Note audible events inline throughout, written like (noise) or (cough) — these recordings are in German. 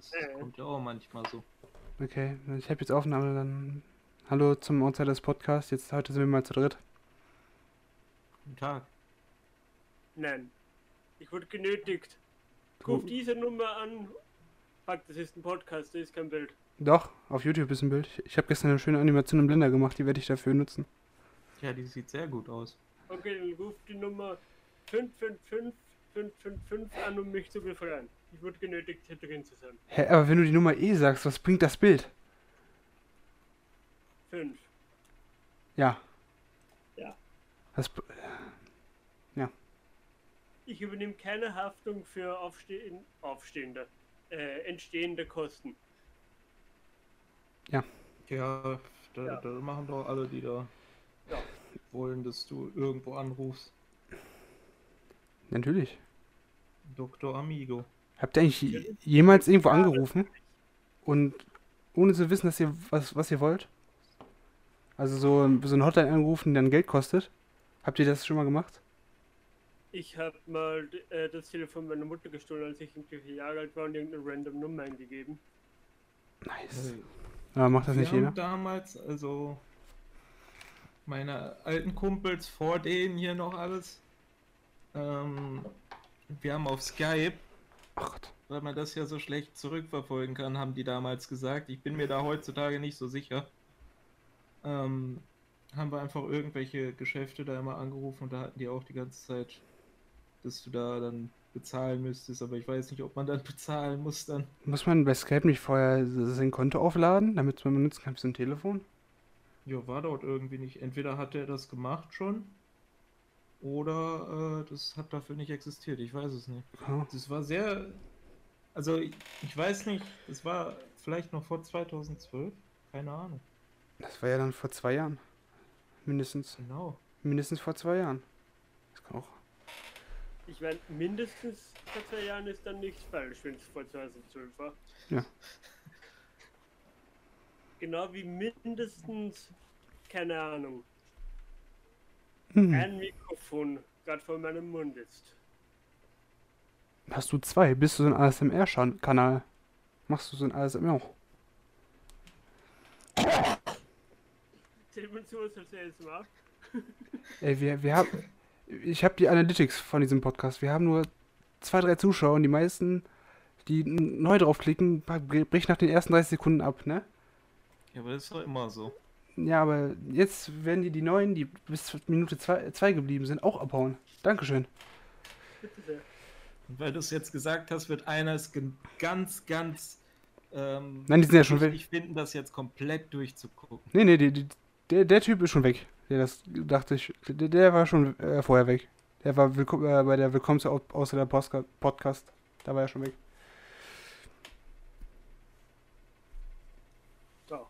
Das Äh. kommt ja auch manchmal so. Okay, ich habe jetzt Aufnahme, dann hallo zum Outsiders Podcast. Jetzt heute sind wir mal zu dritt. Guten Tag. Nein. Ich wurde genötigt. Ruf diese Nummer an. Fuck, das ist ein Podcast, das ist kein Bild. Doch, auf YouTube ist ein Bild. Ich- habe gestern eine schöne Animation im Blender gemacht, die werde ich dafür nutzen. Ja, die sieht sehr gut aus. Okay, dann ruf die Nummer 555 555 an, um mich zu befreien. Ich wurde genötigt, hier drin zu sein. Hä, aber wenn du die Nummer eh sagst, was bringt das Bild? 5. Ja. Ja. Was, b- Ich übernehme keine Haftung für aufstehen, aufstehende, äh, entstehende Kosten. Ja, da, Ja. da machen doch alle, die da Ja. wollen, dass du irgendwo anrufst. natürlich. Dr. Amigo. Habt ihr eigentlich je- jemals irgendwo angerufen? Und ohne zu wissen, dass ihr was, was ihr wollt? Also so, so eine Hotline angerufen, die dann Geld kostet? Habt ihr das schon mal gemacht? Ich habe mal äh, das Telefon meiner Mutter gestohlen, als ich irgendwie vier Jahre alt war und irgendeine random Nummer eingegeben. Nice. Aber macht das Wir nicht haben jeder? damals, also meine alten Kumpels vor denen hier noch alles. Ähm, wir haben auf Skype, Ach Gott. weil man das ja so schlecht zurückverfolgen kann, haben die damals gesagt. Ich bin mir da heutzutage nicht so sicher. Ähm, haben wir einfach irgendwelche Geschäfte da immer angerufen und da hatten die auch die ganze Zeit, dass du da dann bezahlen müsstest, aber ich weiß nicht, ob man dann (laughs) bezahlen muss dann. Muss man bei Skype nicht vorher sein Konto aufladen, damit man benutzen kann für ein Telefon? Ja, war dort irgendwie nicht. Entweder hat er das gemacht schon oder äh, das hat dafür nicht existiert. Ich weiß es nicht. Ja. Das war sehr. Also, ich, ich weiß nicht, das war vielleicht noch vor 2012. Keine Ahnung. Das war ja dann vor zwei Jahren. Mindestens. Genau. Mindestens vor zwei Jahren. Das kann auch. Ich meine, mindestens vor zwei Jahren ist dann nichts falsch, wenn es vor 2012 war. Ja. Genau wie mindestens, keine Ahnung, Hm. ein Mikrofon gerade vor meinem Mund ist. Hast du zwei? Bist du so ein ASMR-Kanal? Machst du so ein ASMR auch? (laughs) Ey, wir, wir haben. Ich habe die Analytics von diesem Podcast. Wir haben nur zwei, drei Zuschauer und die meisten, die n- neu draufklicken, bricht nach den ersten 30 Sekunden ab, ne? Ja, aber das ist doch immer so. Ja, aber jetzt werden die, die neuen, die bis Minute zwei, zwei geblieben sind, auch abhauen. Dankeschön. Bitte sehr. Und weil du es jetzt gesagt hast, wird einer es ganz, ganz. Ähm, Nein, die sind ja schon weg. Ich finden, das jetzt komplett durchzugucken. Nee, nee, die, die, der, der Typ ist schon weg. Der das dachte ich. Der, der war schon äh, vorher weg. Der war äh, bei der Willkommen zu Au- außer der Podcast. Da war er schon weg. So.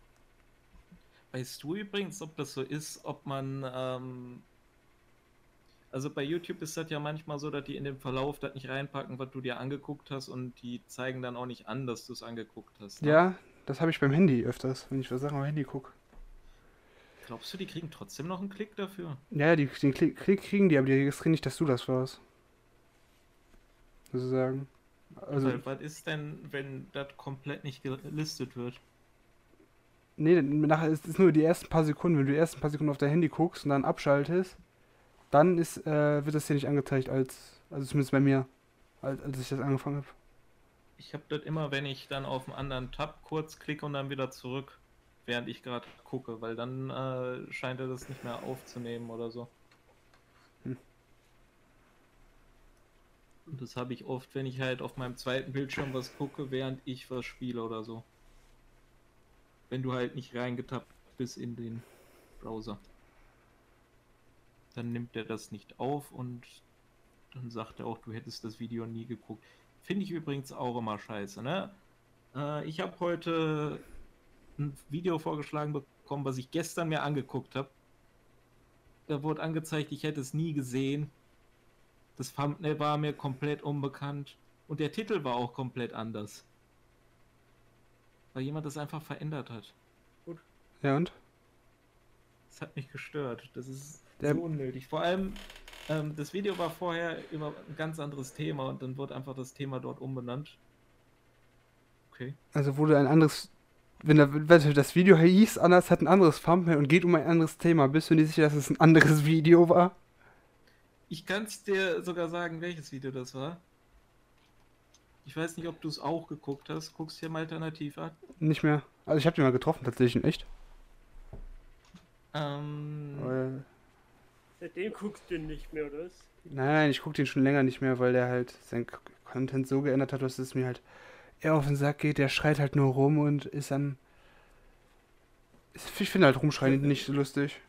Weißt du übrigens, ob das so ist, ob man, ähm, also bei YouTube ist das ja manchmal so, dass die in den Verlauf das nicht reinpacken, was du dir angeguckt hast und die zeigen dann auch nicht an, dass du es angeguckt hast. ne? Ja, das habe ich beim Handy öfters, wenn ich was Sachen am Handy gucke. Glaubst du, die kriegen trotzdem noch einen Klick dafür? Ja, die, den Klick, Klick kriegen die, aber die registrieren nicht, dass du das warst. Sozusagen. Also, was ist denn, wenn das komplett nicht gelistet wird? Nee, nachher ist es nur die ersten paar Sekunden. Wenn du die ersten paar Sekunden auf dein Handy guckst und dann abschaltest, dann ist, äh, wird das dir nicht angezeigt als, also zumindest bei mir, als, als ich das angefangen habe. Ich habe das immer, wenn ich dann auf einen anderen Tab kurz klicke und dann wieder zurück, während ich gerade gucke, weil dann äh, scheint er das nicht mehr aufzunehmen oder so. Hm. Und das habe ich oft, wenn ich halt auf meinem zweiten Bildschirm was gucke, während ich was spiele oder so. Wenn du halt nicht reingetappt bist in den Browser. Dann nimmt er das nicht auf und dann sagt er auch, du hättest das Video nie geguckt. Finde ich übrigens auch immer scheiße, ne? Äh, ich habe heute ein Video vorgeschlagen bekommen, was ich gestern mir angeguckt habe. Da wurde angezeigt, ich hätte es nie gesehen. Das Thumbnail war mir komplett unbekannt. Und der Titel war auch komplett anders. Weil jemand das einfach verändert hat. Ja und? Das hat mich gestört. Das ist Der- so unnötig. Vor allem, ähm, das Video war vorher über ein ganz anderes Thema und dann wurde einfach das Thema dort umbenannt. Okay. Also wurde ein anderes, wenn da- wenn das Video hieß anders, hat ein anderes Thumbnail und geht um ein anderes Thema. Bist du nicht sicher, dass es ein anderes (laughs) Video war? Ich kann es dir sogar sagen, welches Video das war. Ich weiß nicht, ob du es auch geguckt hast. Guckst dir mal alternativ an. Nicht mehr. Also ich habe den mal getroffen, tatsächlich in echt. Ähm, Aber, Seitdem guckst du ihn nicht mehr, oder was? nein, ich gucke den schon länger nicht mehr, weil der halt sein Content so geändert hat, dass es mir halt eher auf den Sack geht. Der schreit halt nur rum und ist dann. Ich finde halt rumschreien nicht so lustig.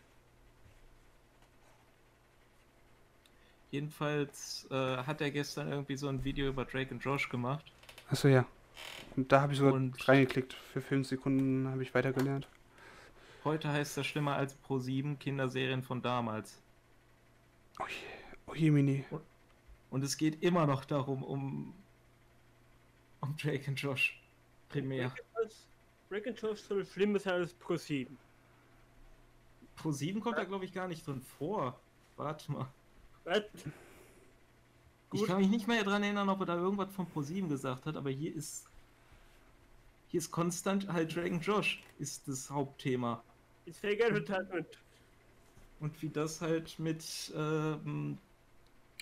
Jedenfalls äh, hat er gestern irgendwie so ein Video über Drake und Josh gemacht. Achso, ja. Und da habe ich sogar Und- reingeklickt. Für 5 Sekunden habe ich weitergelernt. Heute heißt das schlimmer als Pro 7 Kinderserien von damals. Oh je, oh je, Mini. Und es geht immer noch darum, um, um Drake und Josh. Primär. Rick and Josh soll schlimmer sein als Pro 7. Pro 7 kommt da, glaube ich, gar nicht drin vor. Warte mal. Was? Ich kann mich nicht mehr daran erinnern, ob er da irgendwas von Pro 7 gesagt hat, aber hier ist. Hier ist konstant halt Drake und Josh, ist das Hauptthema. Ist Fake Advertisement. Und wie das halt mit, ähm,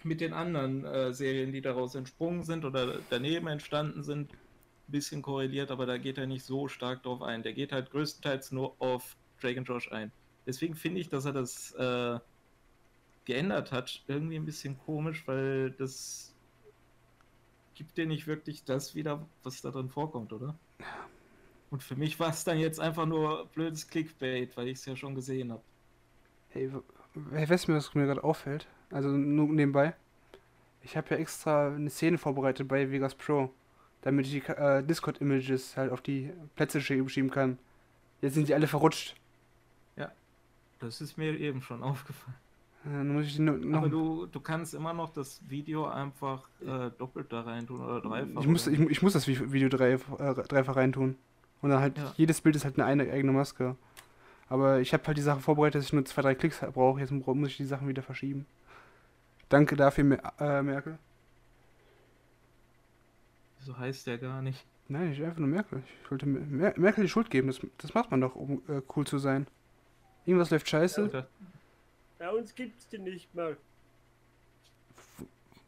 mit den anderen äh, Serien, die daraus entsprungen sind oder daneben entstanden sind, ein bisschen korreliert, aber da geht er nicht so stark drauf ein. Der geht halt größtenteils nur auf Drake und Josh ein. Deswegen finde ich, dass er das äh, geändert hat, irgendwie ein bisschen komisch, weil das gibt dir nicht wirklich das wieder, was da drin vorkommt, oder? Und für mich war es dann jetzt einfach nur blödes Clickbait, weil ich es ja schon gesehen habe. Hey, hey, weißt du, was mir gerade auffällt? Also nur nebenbei. Ich habe ja extra eine Szene vorbereitet bei Vegas Pro, damit ich die äh, Discord-Images halt auf die Plätze schieben kann. Jetzt sind die alle verrutscht. Das ist mir eben schon (laughs) aufgefallen. Äh, Dann muss ich die no noch. Aber du, du kannst immer noch das Video einfach äh, doppelt da rein tun oder dreifach. ich, muss, ich, ich muss das Vi- Video äh, dreifach reintun. Und dann halt, Ja. jedes Bild ist halt eine, eigene Maske. Aber ich habe halt die Sache vorbereitet, dass ich nur zwei, drei Klicks brauche. Jetzt mu- muss ich die Sachen wieder verschieben. Danke dafür, Mer äh, Merkel. So heißt der gar nicht. Nein, ich einfach nur Merkel. Ich wollte Mer Mer Merkel die Schuld geben. Das, das macht man doch, um äh, cool zu sein. Irgendwas läuft scheiße. Oder- Bei uns gibt's die nicht mal.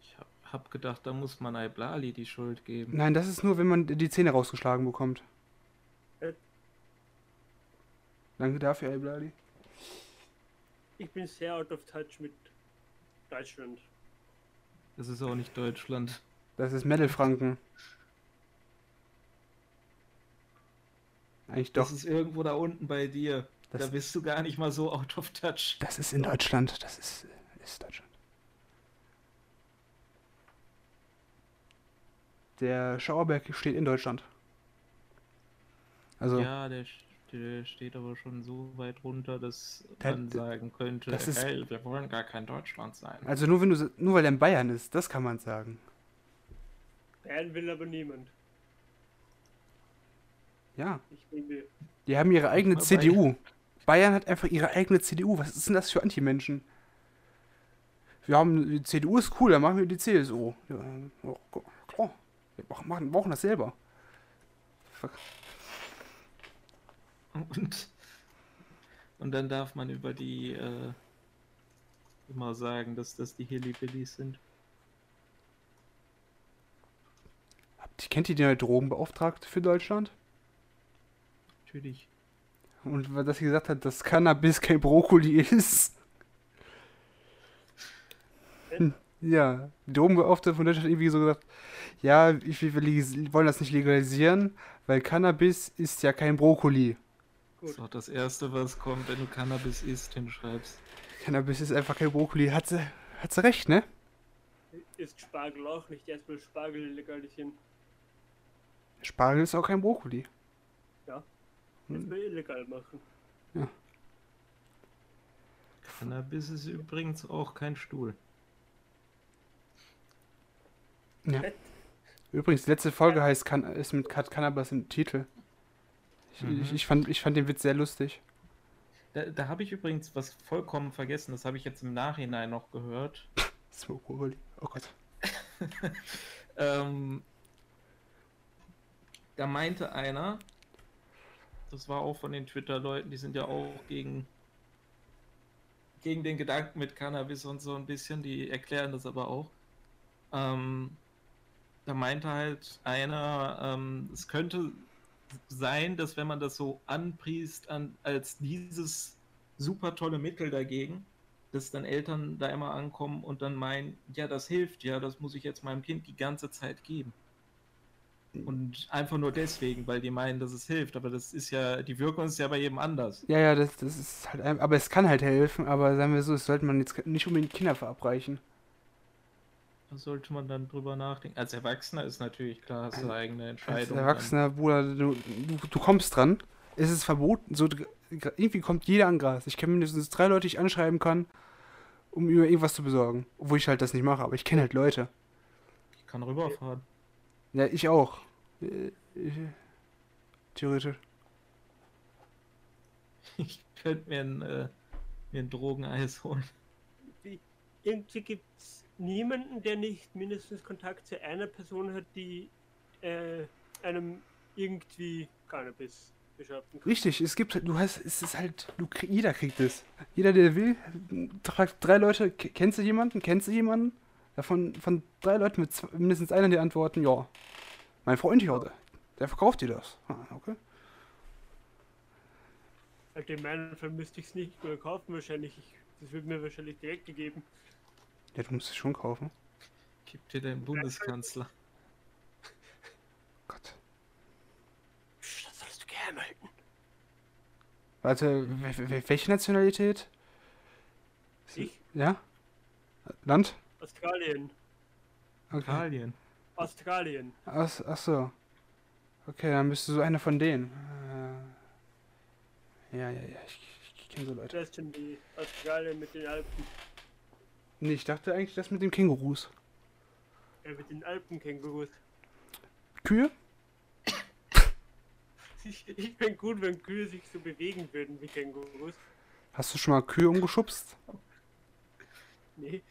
Ich hab, gedacht, da muss man Iblali die Schuld geben. Nein, das ist nur, wenn man die Zähne rausgeschlagen bekommt. Äh. Danke dafür, ey Bladi. Ich bin sehr out of touch mit Deutschland. Das ist auch nicht Deutschland. Das ist Metal-Franken. Eigentlich doch. Das ist irgendwo da unten bei dir. Das- da bist du gar nicht mal so out of touch. Das ist in Deutschland. Das ist, ist Deutschland. Der Schauerberg steht in Deutschland. Also, Ja, der, der steht aber schon so weit runter, dass Der- man sagen könnte, das ist- hey, wir wollen gar kein Deutschland sein. also nur wenn du nur weil er in Bayern ist, das kann man sagen. Bayern will aber niemand. Ja. Die haben ihre eigene CDU. Bayern hat einfach ihre eigene CDU. Was ist denn das für Anti-Menschen? Wir haben, die CDU ist cool, dann machen wir die CSU. Ja, klar. Wir machen, brauchen das selber. Fuck. Und, und dann darf man über die äh, immer sagen, dass das die Hillybillies sind. Kennt ihr die neue Drogenbeauftragte für Deutschland? Natürlich. Und weil das sie gesagt hat, dass Cannabis kein Brokkoli ist. Hm, Ja, die Drogenbeauftragte von Deutschland hat irgendwie so gesagt, ja, ich, wir wollen das nicht legalisieren, weil Cannabis ist ja kein Brokkoli. Das ist auch das Erste, was kommt, wenn du Cannabis isst, hinschreibst. Cannabis ist einfach kein Brokkoli. Hat sie, hat sie recht, ne? ist Spargel auch nicht erstmal Spargel legalisieren. Spargel ist auch kein Brokkoli. Erstmal illegal machen. Cannabis ist übrigens auch kein Stuhl. Ja. Übrigens, die letzte Folge heißt Can ist mit hat Cannabis im Titel. Ich, Mhm. ich, ich, fand, ich fand den Witz sehr lustig. Da, da habe ich übrigens was vollkommen vergessen, das habe ich jetzt im Nachhinein noch gehört. (laughs) Smoke Brokkoli. Oh Gott. (laughs) Ähm, da meinte einer, das war auch von den Twitter-Leuten, die sind ja auch gegen, gegen den Gedanken mit Cannabis und so ein bisschen, die erklären das aber auch. Ähm, da meinte halt einer, ähm, es könnte sein, dass wenn man das so anpriest an, als dieses super tolle Mittel dagegen, dass dann Eltern da immer ankommen und dann meinen, ja, das hilft, ja, das muss ich jetzt meinem Kind die ganze Zeit geben. Und einfach nur deswegen, weil die meinen, dass es hilft. Aber das ist ja, die Wirkung ist ja bei jedem anders. Ja, ja, das, das ist halt, aber es kann halt helfen, aber sagen wir so, es sollte man jetzt nicht unbedingt Kinder verabreichen. Da sollte man dann drüber nachdenken. Als Erwachsener ist natürlich klar, hast du eine eigene Als Entscheidung. Erwachsener, Bruder, du, du, du kommst dran. Es ist verboten. So, irgendwie kommt jeder an Gras. Ich kenne mindestens drei Leute, die ich anschreiben kann, um über irgendwas zu besorgen. Obwohl ich halt das nicht mache, aber ich kenne halt Leute. Ich kann rüberfahren. Ja, ich auch. Äh, Ich, theoretisch. Ich könnte mir ein, äh, mir ein Drogeneis holen. Wie- Irgendwie gibt es niemanden, der nicht mindestens Kontakt zu einer Person hat, die äh, einem irgendwie Cannabis beschaffen kann. Richtig, es gibt, du hast, es ist halt, du, jeder kriegt es. Jeder, der will, fragt drei Leute, "K- kennst du jemanden, kennst du jemanden? Davon, von drei Leuten mit zwei, mindestens einer, die antworten, ja. Mein Freund hier, der, der verkauft dir das. Ah, okay. Also in meinem Fall müsste ich es nicht mehr kaufen wahrscheinlich. Ich, das wird mir wahrscheinlich direkt gegeben. Ja, du musst es schon kaufen. Gib dir deinen Bundeskanzler. Gott. Psch, Das sollst du geheim halten. Warte, wel- wel- welche Nationalität? Ich? Ja? Land? Australien. Okay. Italien. Australien. Ach, ach so. Okay, dann bist du so einer von denen. Äh, ja, ja, ja, ich, ich kenne so Leute. Das ist schon die Australien mit den Alpen. Nee, ich dachte eigentlich das mit den Kängurus. Äh, mit den Alpenkängurus. Kühe? (laughs) Ich, ich bin gut, wenn Kühe sich so bewegen würden wie Kängurus. Hast du schon mal Kühe umgeschubst? Nee.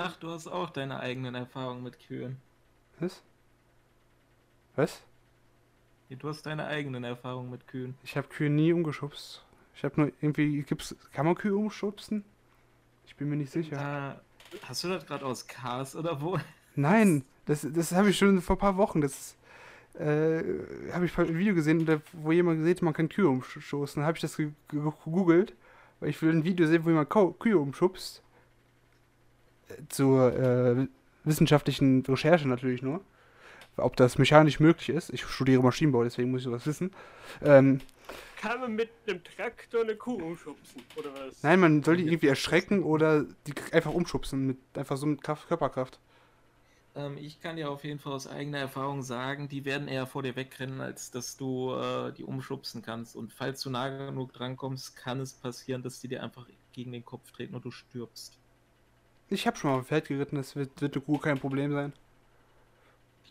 Ach, du hast auch deine eigenen Erfahrungen mit Kühen. Was? Was? Du hast deine eigenen Erfahrungen mit Kühen. Ich habe Kühe nie umgeschubst. Ich habe nur irgendwie, gibt's, kann man Kühe umschubsen? Ich bin mir nicht sicher. Da, hast du das gerade aus Cars oder wo? Nein, das, das habe ich schon vor ein paar Wochen. Das äh, habe ich ein Video gesehen, wo jemand gesehen hat, man kann Kühe umstoßen. Dann habe ich das ge- ge- gegoogelt, weil ich will ein Video sehen, wo jemand Kühe umschubst. Zur äh, wissenschaftlichen Recherche natürlich nur. Ob das mechanisch möglich ist. Ich studiere Maschinenbau, deswegen muss ich sowas wissen. Ähm, Kann man mit einem Traktor eine Kuh umschubsen, oder was? nein, man soll die irgendwie erschrecken oder die einfach umschubsen. Mit, einfach so mit Kraft, Körperkraft. Ähm, ich kann dir auf jeden Fall aus eigener Erfahrung sagen, die werden eher vor dir wegrennen, als dass du äh, die umschubsen kannst. Und falls du nah genug drankommst, kann es passieren, dass die dir einfach gegen den Kopf treten und du stirbst. Ich habe schon mal auf dem Pferd geritten, das wird, wird eine Kuh kein Problem sein.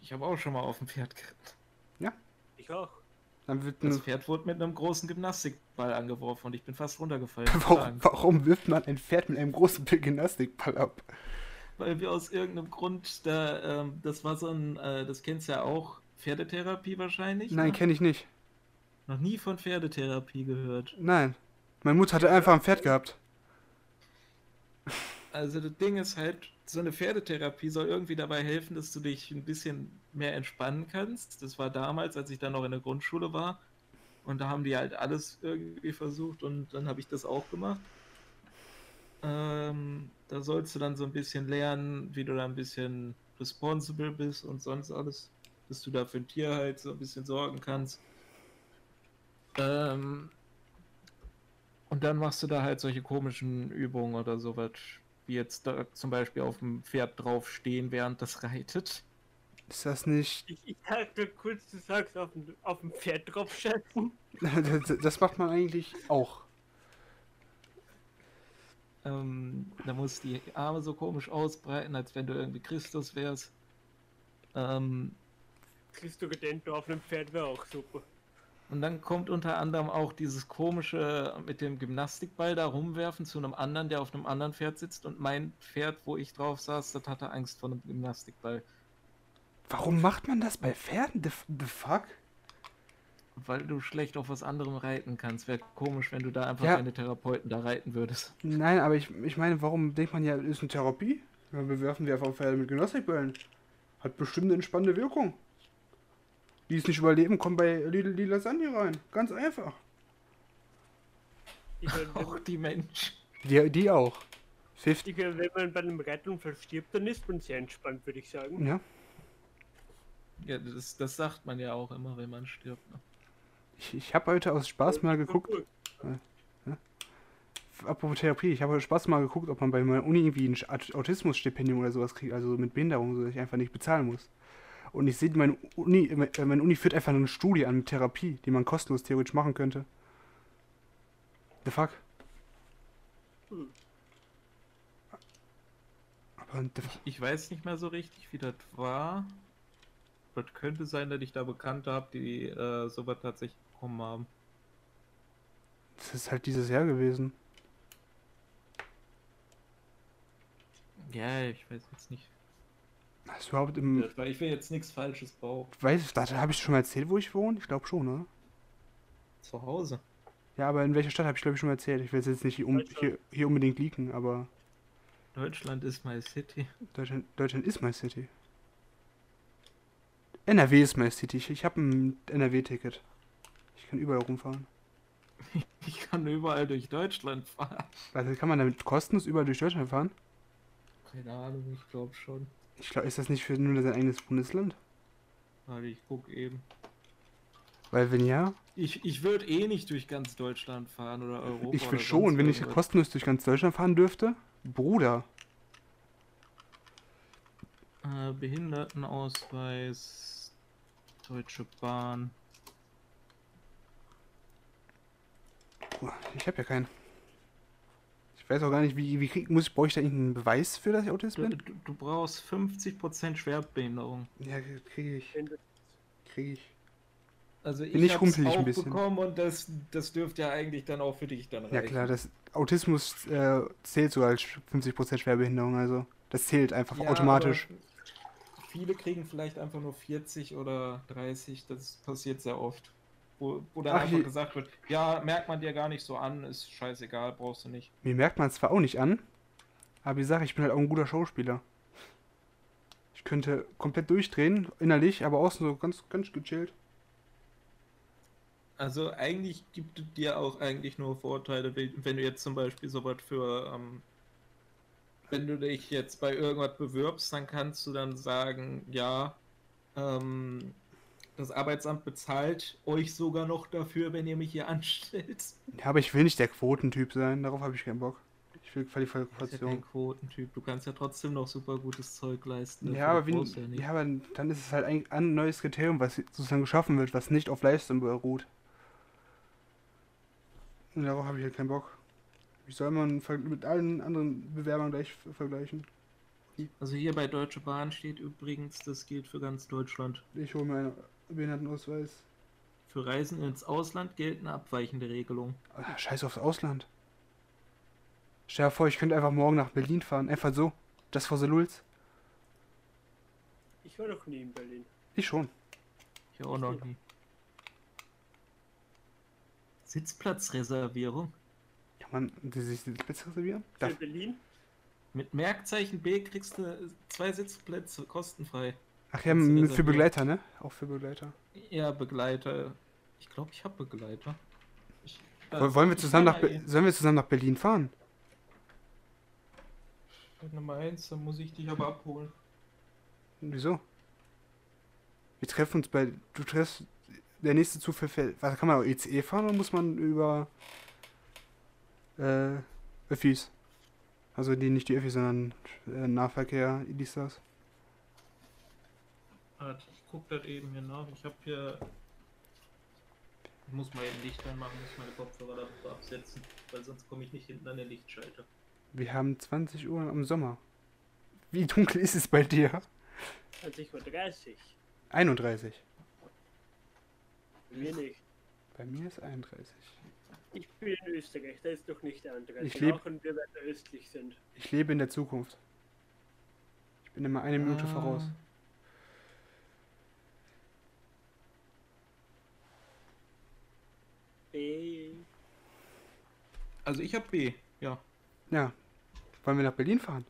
Ich habe auch schon mal auf dem Pferd geritten. Ich auch. Dann wird Das Pferd wurde mit einem großen Gymnastikball angeworfen und ich bin fast runtergefallen. warum, warum wirft man ein Pferd mit einem großen (laughs) Gymnastikball ab? Weil wir aus irgendeinem Grund da, ähm, das war so ein, äh, das kennst du ja auch, Pferdetherapie wahrscheinlich? Nein, ne? kenne ich nicht. Noch nie von Pferdetherapie gehört. Nein. Meine Mutter hatte einfach ein Pferd gehabt. Also das Ding ist halt, so eine Pferdetherapie soll irgendwie dabei helfen, dass du dich ein bisschen mehr entspannen kannst. Das war damals, als ich dann noch in der Grundschule war. Und da haben die halt alles irgendwie versucht und dann habe ich das auch gemacht. Ähm, da sollst du dann so ein bisschen lernen, wie du da ein bisschen responsible bist und sonst alles, dass du da für ein Tier halt so ein bisschen sorgen kannst. Ähm, und dann machst du da halt solche komischen Übungen oder sowas, wie jetzt da zum Beispiel auf dem Pferd draufstehen, während das reitet. Ist das nicht. Ich, ich dachte kurz, du sagst auf dem, auf dem Pferd draufschätzen. Das, (laughs) das macht man eigentlich auch. Ähm, da musst du die Arme so komisch ausbreiten, als wenn du irgendwie Christus wärst. Ähm, Christo Gedento auf einem Pferd wäre auch super. Und dann kommt unter anderem auch dieses komische mit dem Gymnastikball da rumwerfen zu einem anderen, der auf einem anderen Pferd sitzt. Und mein Pferd, wo ich drauf saß, das hatte Angst vor einem Gymnastikball. Warum macht man das bei Pferden? The, the fuck? Weil du schlecht auf was anderem reiten kannst. Wäre komisch, wenn du da einfach Ja. deine Therapeuten da reiten würdest. Nein, aber ich, ich meine, warum denkt man ja, ist eine Therapie? Ja, bewerfen wir einfach Pferde mit Gymnastikbällen. Hat bestimmt eine entspannende Wirkung. Die es nicht überleben, kommen bei Lidl die Lasagne rein. Ganz einfach. Ich meine, Auch die (laughs) Menschen. Die, die auch. 50. ich meine, wenn man bei einem Reitunfall stirbt, dann ist man sehr entspannt, würde ich sagen. Ja. Ja, das, das sagt man ja auch immer, wenn man stirbt. Ne? Ich, ich habe heute aus Spaß mal geguckt, Gut. apropos Therapie, ich habe heute Spaß mal geguckt, ob man bei meiner Uni irgendwie ein Aut- Autismusstipendium oder sowas kriegt, also mit Behinderung, so dass ich einfach nicht bezahlen muss. Und ich sehe, meine Uni, meine Uni führt einfach eine Studie an Therapie, die man kostenlos theoretisch machen könnte. The fuck? Hm. Aber the fuck? Ich weiß nicht mehr so richtig, wie das war. Das könnte sein, dass ich da Bekannte habe, die äh, sowas tatsächlich bekommen haben. das ist halt dieses Jahr gewesen. Ja, ich weiß jetzt nicht. Hast du überhaupt im. War, ich will jetzt nichts Falsches bauen. Weiß, da habe ich schon mal erzählt, wo ich wohne? Ich glaube schon, ne? Zu Hause. Ja, aber in welcher Stadt habe ich glaube ich schon mal erzählt. Ich will es jetzt nicht hier, um, hier, hier unbedingt leaken, aber Deutschland ist my city. Deutschland, Deutschland ist my city. NRW ist my city. Ich, ich habe ein NRW-Ticket. Ich kann überall rumfahren. (laughs) Ich kann überall durch Deutschland fahren. Also kann man damit kostenlos überall durch Deutschland fahren? Keine Ahnung, ich glaube schon. Ich glaube, ist das nicht für nur sein eigenes Bundesland? Warte, ich guck eben. Weil wenn ja, Ich, ich würde eh nicht durch ganz Deutschland fahren oder Europa. ich will schon, wenn ich kostenlos durch ganz Deutschland fahren dürfte. Bruder. Äh, Behindertenausweis, Deutsche Bahn. Ich habe ja keinen. Ich weiß auch gar nicht, wie, wie krieg, muss ich, brauche ich da irgendeinen Beweis für, dass ich Autist Du, bin? du, du brauchst 50% Schwerbehinderung. Ja, kriege ich. Kriege ich. Also ich, Bin ich hab's rumpelig ein auch bisschen. bekommen und das, das dürfte ja eigentlich dann auch für dich dann reichen. Ja klar, das Autismus äh, zählt sogar als 50% Schwerbehinderung, also das zählt einfach Ja, automatisch. Viele kriegen vielleicht einfach nur 40 oder 30, das passiert sehr oft. Wo, wo dann Ach, einfach gesagt wird, ja, merkt man dir gar nicht so an, ist scheißegal, brauchst du nicht. Mir merkt man es zwar auch nicht an, aber ich sage, ich bin halt auch ein guter Schauspieler. Ich könnte komplett durchdrehen, innerlich, aber außen so ganz, ganz gechillt. Also eigentlich gibt es dir auch eigentlich nur Vorteile, wenn wenn du jetzt zum Beispiel sowas für, ähm, wenn du dich jetzt bei irgendwas bewirbst, dann kannst du dann sagen, ja, ähm, das Arbeitsamt bezahlt euch sogar noch dafür, wenn ihr mich hier anstellt. Ja, aber ich will nicht der Quotentyp sein, darauf habe ich keinen Bock. Ich will Du bist ja kein Qualifikation. Quotentyp, du kannst ja trotzdem noch super gutes Zeug leisten. Ja, aber, wie, ja aber dann ist es halt ein, ein neues Kriterium, was sozusagen geschaffen wird, was nicht auf Leistung beruht. Und darauf habe ich halt keinen Bock. Wie soll man mit allen anderen Bewerbern gleich ver- vergleichen? Also hier bei Deutsche Bahn steht übrigens, das gilt für ganz Deutschland. Ich hole mir einen Behindertenausweis. Für Reisen ins Ausland gelten abweichende Regelungen. Ah, Scheiß aufs Ausland. Stell dir vor, ich könnte einfach morgen nach Berlin fahren. Einfach so. For the lulz. Ich war noch nie in Berlin. Ich schon. Ich auch noch nie. Sitzplatzreservierung. Kann man die sich die Plätze reservieren? Für Darf, Berlin? Mit Merkzeichen B kriegst du zwei Sitzplätze kostenfrei. Ach ja, für. Begleiter, ne? Auch für Begleiter. Ja, Begleiter. Ich glaube, ich habe Begleiter. Ich, Woll- Wollen wir zusammen nach Be Sollen wir zusammen nach Berlin fahren? Du meinst, dann muss ich dich aber abholen. Wieso? Wir treffen uns bei. Du treffst. Der nächste Zug verfällt. Was kann man auch ECE fahren oder muss man über. Äh. Öffis? Also die nicht die Öffis, sondern äh, Nahverkehr, dies, das. Warte, ich guck das eben hier nach. Ich habe hier. Ich muss mal eben Licht anmachen, muss meine Kopfhörer dafür absetzen, weil sonst komme ich nicht hinten an den Lichtschalter. Wir haben 20 Uhr im Sommer. Wie dunkel ist es bei dir? 20.30 Uhr. 31. Bei mir nicht. Bei mir ist 31. Ich bin in Österreich, da ist doch nicht 31. Ich leb- Auch wenn wir weiter östlich sind. Ich lebe in der Zukunft. Ich bin immer eine Minute Ah, voraus. Also ich habe B, ja. Ja. Wollen wir nach Berlin fahren?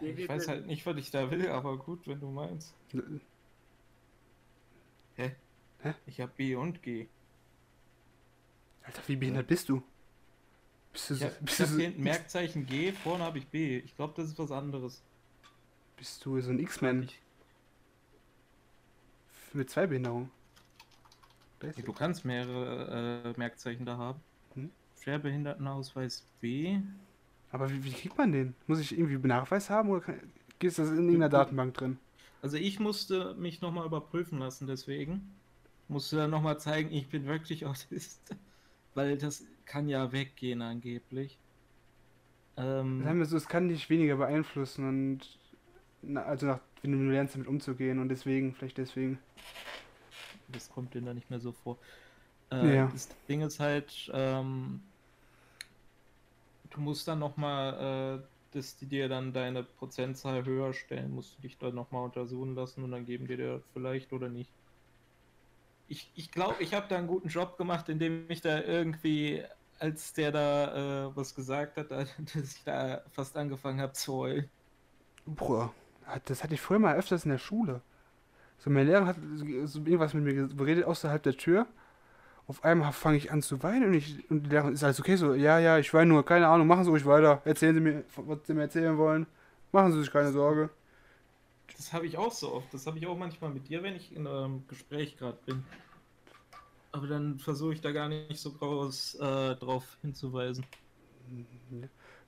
Ich weiß halt nicht, was ich da will, aber gut, wenn du meinst. Hä? Hä? Ich habe B und G. Alter, wie behindert bist du? Bist du Ich so, habe bist du so, hinten Merkzeichen G, vorne habe ich B. Ich glaube, das ist was anderes. bist du so ein X-Men Ich, mit zwei Behinderungen? Weißt du kannst mehrere äh, Merkzeichen da haben. Hm? Schwerbehindertenausweis B. Aber wie, wie kriegt man den? Muss ich irgendwie Nachweis haben oder kann, ist das in irgendeiner Datenbank drin? Also ich musste mich nochmal überprüfen lassen, deswegen. Musste dann nochmal zeigen, ich bin wirklich (laughs) Autist. Weil das kann ja weggehen angeblich. Ähm, Sagen wir so, es kann dich weniger beeinflussen und na, also nach, wenn du lernst damit umzugehen und deswegen, vielleicht deswegen. Das kommt denen da nicht mehr so vor. Äh, Ja. Das Ding ist halt, ähm, du musst dann nochmal, äh, dass die dir dann deine Prozentzahl höher stellen, musst du dich dann nochmal untersuchen lassen und dann geben die dir vielleicht oder nicht. Ich ich, glaube, ich habe da einen guten Job gemacht, indem ich da irgendwie, als der da äh, was gesagt hat, da- (laughs) dass ich da fast angefangen habe zu heulen. Hat- das hatte ich früher mal öfters in der Schule. So, mein Lehrer hat so so irgendwas mit mir geredet außerhalb der Tür. Auf einmal fange ich an zu weinen und, ich, und die Lehrerin ist alles okay, so, ja, ja, ich weine nur, keine Ahnung, machen Sie ruhig weiter. Erzählen Sie mir, was Sie mir erzählen wollen. Machen Sie sich keine Sorge. Das habe ich auch so oft. Das habe ich auch manchmal mit dir, wenn ich in einem Gespräch gerade bin. Aber dann versuche ich da gar nicht so groß äh, drauf hinzuweisen.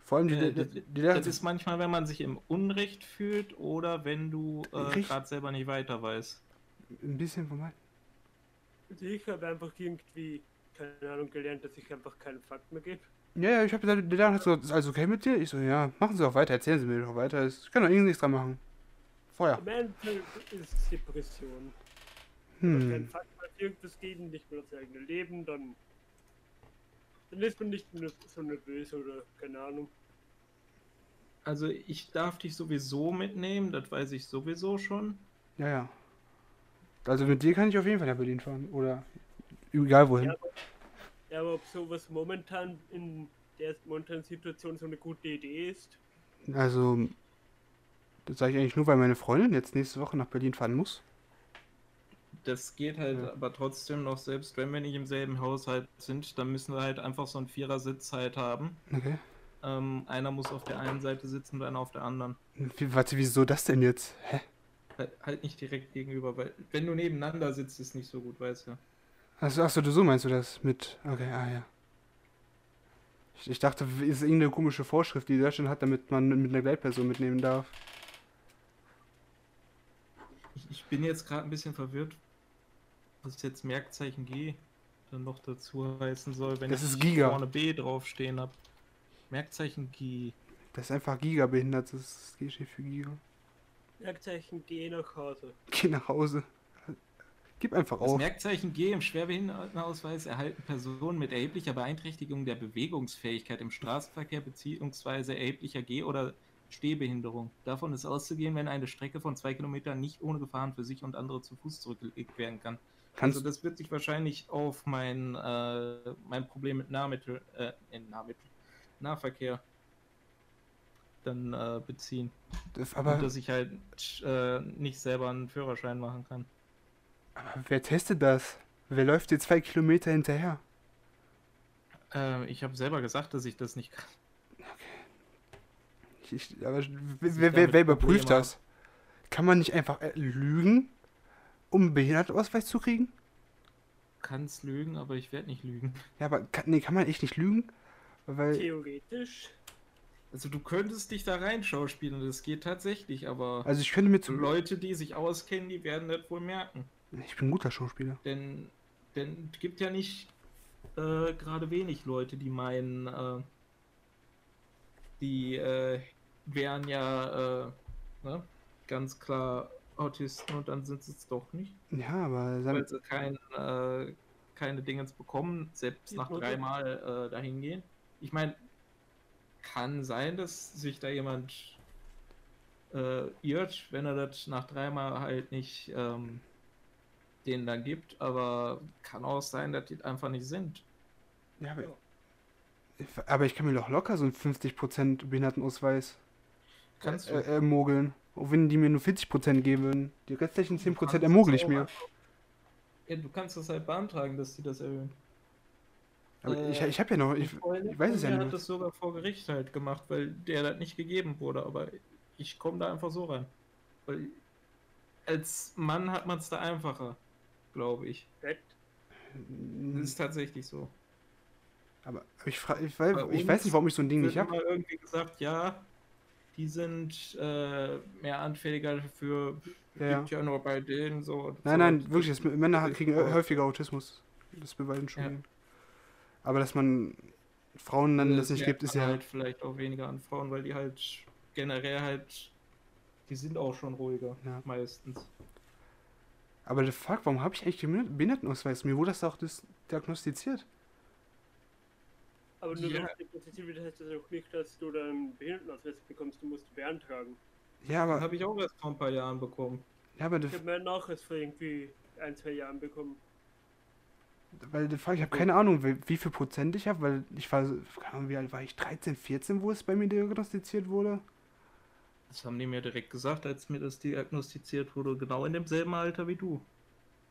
Vor allem die, Äh, die, das, die das ist manchmal, wenn man sich im Unrecht fühlt oder wenn du äh, gerade selber nicht weiter weißt. ein bisschen von mein. Also ich habe einfach irgendwie, keine Ahnung, gelernt, dass ich einfach keinen Fakt mehr gebe. Ja, ja, ich habe gesagt, der hat so, ist alles okay mit dir? Ich so, ja, machen Sie auch weiter, erzählen Sie mir doch weiter. Ich kann doch irgendwie nichts dran machen. Feuer. Im Endeffekt ist es Depression. Wenn man keinen Hm. Fakt mehr irgendwas geben, nicht mehr aufs eigene Leben, dann, dann ist man nicht mehr so nervös oder keine Ahnung. Also ich darf dich sowieso mitnehmen, das weiß ich sowieso schon. Ja, ja. Also mit dir kann ich auf jeden Fall nach Berlin fahren. Oder egal wohin. Ja, Ja, aber ob sowas momentan in der momentanen Situation so eine gute Idee ist, Also, das sage ich eigentlich nur, weil meine Freundin jetzt nächste Woche nach Berlin fahren muss. Das geht halt Ja. aber trotzdem noch, selbst wenn wir nicht im selben Haushalt sind, dann müssen wir halt einfach so einen Vierersitz halt haben. Okay. Ähm, einer muss auf der einen Seite sitzen und einer auf der anderen. Wie, warte, wieso das denn jetzt? Hä? Halt, halt nicht direkt gegenüber, weil wenn du nebeneinander sitzt, ist nicht so gut, weißt du. Achso, achso, du so meinst du das mit. Okay, ah ja. Ich, ich dachte, ist irgendeine komische Vorschrift, die Deutschland hat, damit man mit einer Gleitperson mitnehmen darf. Ich, ich bin jetzt gerade ein bisschen verwirrt, was jetzt Merkzeichen G dann noch dazu heißen soll, wenn Das ich ist Giga. vorne B draufstehen habe. Merkzeichen G. Das ist einfach Giga-behindert, das ist G steht für Giga. Merkzeichen geh nach Hause. (laughs) Geh nach Hause. Gib einfach Das auf. Merkzeichen G im Schwerbehindertenausweis erhalten Personen mit erheblicher Beeinträchtigung der Bewegungsfähigkeit im Straßenverkehr bzw. erheblicher Geh- oder Stehbehinderung. Davon ist auszugehen, wenn eine Strecke von zwei Kilometern nicht ohne Gefahren für sich und andere zu Fuß zurückgelegt werden kann. Kannst, also das wird sich wahrscheinlich auf mein, äh, mein Problem mit Nahmittel, äh, in Nahmittel, Nahverkehr dann äh, beziehen. das- Und aber, dass ich halt äh, nicht selber einen Führerschein machen kann. aber wer testet das? Wer läuft dir zwei Kilometer hinterher? Äh, ich habe selber gesagt, dass ich das nicht kann. Ich, ich, aber wer, wer, wer überprüft Probleme das? Kann man nicht einfach äh, lügen, um einen Behindertenausweis zu kriegen? Kann's lügen, aber ich werde nicht lügen. Ja, aber kann, nee, kann man echt nicht lügen? Weil, Theoretisch. Also du könntest dich da rein schauspielen, das geht tatsächlich, aber also ich könnte mir zum Leute, die sich auskennen, die werden das wohl merken. Ich bin ein guter Schauspieler. Denn, denn es gibt ja nicht äh, gerade wenig Leute, die meinen, äh, die äh, wären ja äh, ne, ganz klar Autisten und dann sind sie es doch nicht, Ja, aber weil sie kein, äh, keine Dingens bekommen, selbst nach dreimal äh, dahin gehen. Ich meine, kann sein, dass sich da jemand äh, irrt, wenn er das nach dreimal halt nicht ähm, denen dann gibt, aber kann auch sein, dass die einfach nicht sind. Ja, aber, aber ich kann mir doch locker so einen 50% Behindertenausweis Kannst du. äh, ermogeln. Auch wenn die mir nur 40% geben würden. Die restlichen 10% kannst ermogel es ich mir. Ja, du kannst das halt beantragen, dass die das erhöhen. Aber ich, Äh, ich habe ja noch. Ich, ich weiß es ja nicht hat mehr. das sogar vor Gericht halt gemacht, weil der das nicht gegeben wurde, aber ich komme da einfach so rein. Weil als Mann hat man es da einfacher, glaube ich. Das ist tatsächlich so. aber ich, fra- ich, weiß, ich weiß nicht, warum ich so ein Ding nicht habe. immer irgendwie gesagt, ja, die sind äh, mehr anfälliger für Ja, ja. nur bei denen so. Nein, so, nein, wirklich. Das, Männer das kriegen häufiger Autismus. Das beweisen schon. Ja. Aber dass man Frauen dann das nicht merkt gibt, ist ja. halt vielleicht auch weniger an Frauen, weil die halt generell halt, die sind auch schon ruhiger, Ja. meistens. Aber the fuck, warum habe ich eigentlich den Behindertenausweis? Mir wurde das dis- diagnostiziert. Aber nur Ja. wenn es diagnostiziert wird, heißt das auch nicht, dass du dann Behindertenausweis bekommst. Du musst beantragen. Ja, aber, Habe ich auch erst vor ein paar Jahren bekommen. ja, aber Ich habe meinen Nachweis vor irgendwie ein, zwei Jahren bekommen. weil the fuck, ich habe keine Ahnung, wie, wie viel Prozent ich habe, weil ich war, so- keine Ahnung, wie alt war ich? 13, 14, wo es bei mir diagnostiziert wurde? Das haben die mir direkt gesagt, als mir das diagnostiziert wurde, genau in demselben Alter wie du.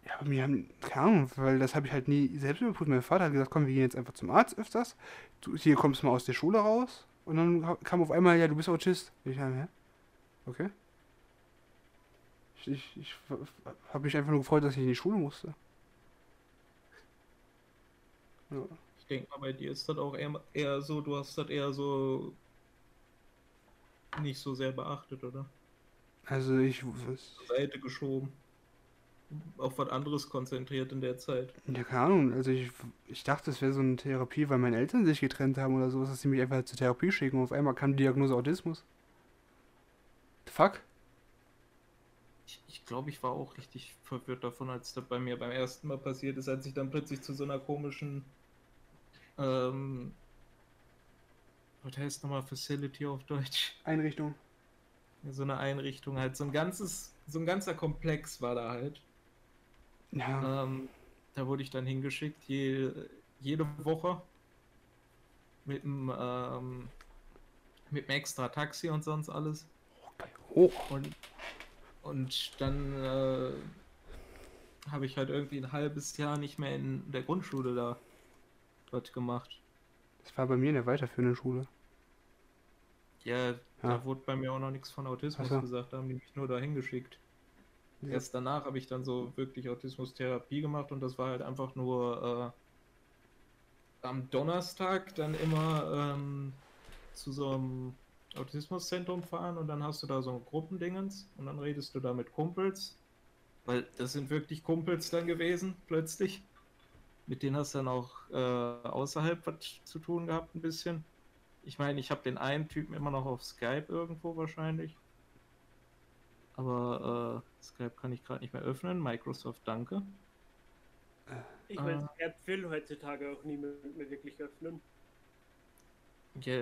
Ja, aber mir haben, keine Ahnung, weil das habe ich halt nie selbst überprüft. Mein Vater hat gesagt, komm, wir gehen jetzt einfach zum Arzt öfters. Du, hier kommst mal aus der Schule raus. Und dann kam auf einmal, ja, du bist Autist. Ich dachte, hä? Okay. Ich, ich, ich habe mich einfach nur gefreut, dass ich in die Schule musste. Ja. Ich denke mal, bei dir ist das auch eher, eher so, du hast das eher so nicht so sehr beachtet, oder? Also ich, was, Seite geschoben. Auf was anderes konzentriert in der Zeit. ja, keine Ahnung. Also ich, ich dachte, es wäre so eine Therapie, weil meine Eltern sich getrennt haben oder sowas, dass sie mich einfach zur Therapie schicken und auf einmal kam die Diagnose Autismus. The fuck? Ich, ich glaube, ich war auch richtig verwirrt davon, als das bei mir beim ersten Mal passiert ist, als ich dann plötzlich zu so einer komischen, ähm, was heißt nochmal Facility auf Deutsch? Einrichtung. So eine Einrichtung halt, so ein ganzes, so ein ganzer Komplex war da halt. Ja. Ähm, da wurde ich dann hingeschickt, je, jede Woche mit einem, ähm, mit einem extra Taxi und sonst alles. Hoch. Und, und dann äh, habe ich halt irgendwie ein halbes Jahr nicht mehr in der Grundschule da was gemacht. Das war bei mir in der weiterführenden Schule. Ja, Ja. da wurde bei mir auch noch nichts von Autismus so. gesagt, da haben die mich nur dahin geschickt. Ja. Erst danach habe ich dann so wirklich Autismustherapie gemacht und das war halt einfach nur äh, am Donnerstag dann immer ähm, zu so einem Autismuszentrum fahren und dann hast du da so ein Gruppendingens und dann redest du da mit Kumpels, weil das sind wirklich Kumpels dann gewesen, plötzlich. Mit denen hast du dann auch äh, außerhalb was zu tun gehabt, ein bisschen. Ich meine, ich habe den einen Typen immer noch auf Skype irgendwo wahrscheinlich. Aber äh, Skype kann ich gerade nicht mehr öffnen. Microsoft, danke. Ich meine, App will heutzutage auch niemand mehr wirklich öffnen. Ja,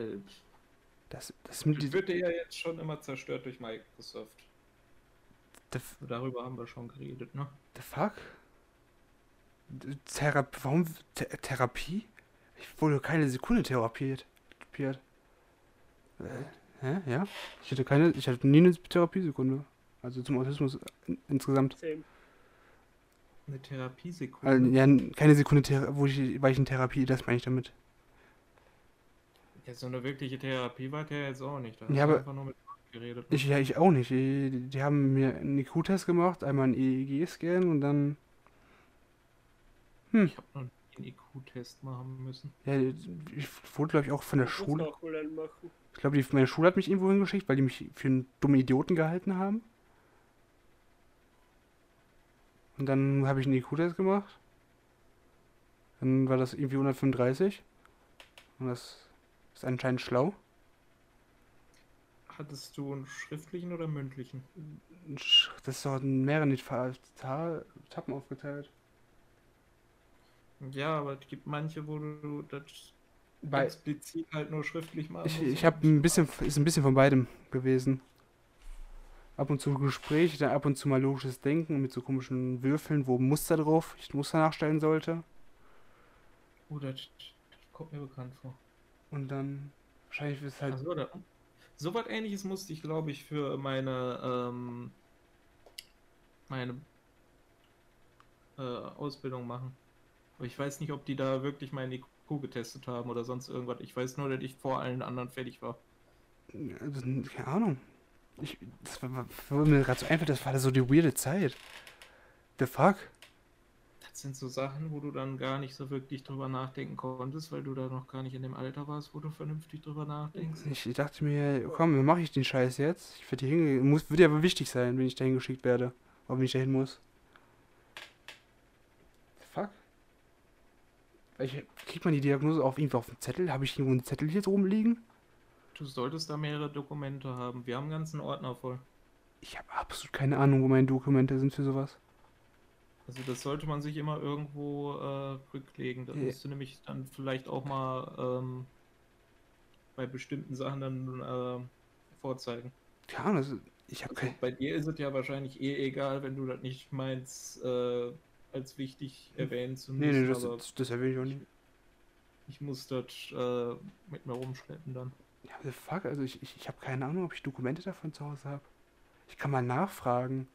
Das, das mit wird ja jetzt schon immer zerstört durch Microsoft. the, Darüber haben wir schon geredet, ne? the fuck? Therapie, warum Th Therapie? Ich wurde keine Sekunde therapiert. therapiert. Äh, hä? Ja? Ich hatte keine, ich hatte nie eine Therapiesekunde. Also zum Autismus in, insgesamt. Same. Eine Therapiesekunde. Also, ja, keine Sekunde, Thera wo ich, war ich in Therapie, das meine ich damit. Ja, so eine wirkliche Therapie war der jetzt auch nicht. Da Ja, hast du aber- einfach nur mit geredet. ne? Ich, ja, ich auch nicht. Die, die haben mir einen IQ-Test gemacht, einmal einen EEG-Scan und dann. Hm, Ich habe noch einen IQ-Test machen müssen. ja, ich wurde, glaube ich, auch von der Ich Schule. Ich glaube, die- meine Schule hat mich irgendwo hingeschickt, weil die mich für einen dummen Idioten gehalten haben. Und dann habe ich einen IQ-Test gemacht. Dann war das irgendwie 135. Und das ist anscheinend schlau. Hattest du einen schriftlichen oder mündlichen? Das ist doch in mehreren Eta- Ta- Etappen aufgeteilt. Ja, aber es gibt manche, wo du das Bei, explizit halt nur schriftlich machen ich ich habe ein bisschen, ist ein bisschen von beidem gewesen. Ab und zu Gespräch, dann ab und zu mal logisches Denken mit so komischen Würfeln, wo Muster drauf, ich Muster nachstellen sollte. Oh, das kommt mir bekannt vor. Und dann wahrscheinlich wird es halt. Also, da, so was ähnliches musste ich, glaube ich, für meine, ähm, meine äh, Ausbildung machen. Aber ich weiß nicht, ob die da wirklich meine IQ getestet haben oder sonst irgendwas. Ich weiß nur, dass ich vor allen anderen fertig war. Also, keine Ahnung. Ich, das war, war mir gerade so einfach, das war so die weirde Zeit. The fuck? Das sind so Sachen, wo du dann gar nicht so wirklich drüber nachdenken konntest, weil du da noch gar nicht in dem Alter warst, wo du vernünftig drüber nachdenkst. Ich dachte mir, komm, mache ich den Scheiß jetzt. Ich werde hier hingehen. Muss, wird ja aber wichtig sein, wenn ich dahin geschickt werde. Oder wenn ich dahin muss. Fuck. Ich, kriegt man die Diagnose auch irgendwie auf dem Zettel? Habe ich irgendwo einen Zettel hier drum liegen? Du solltest da mehrere Dokumente haben. Wir haben einen ganzen Ordner voll. Ich habe absolut keine Ahnung, wo meine Dokumente sind für sowas. Also das sollte man sich immer irgendwo äh, rücklegen. Das Ja. musst du nämlich dann vielleicht auch mal ähm, bei bestimmten Sachen dann äh, vorzeigen. Ja, das, ich habe Also bei dir ist es ja wahrscheinlich eh egal, wenn du das nicht meinst, äh, als wichtig erwähnen zu Nee, müssen. nee, das, aber das, das erwähne ich auch nicht. ich muss das äh, mit mir rumschleppen dann. Ja, the fuck, also ich, ich, ich habe keine Ahnung, ob ich Dokumente davon zu Hause habe. Ich kann mal nachfragen.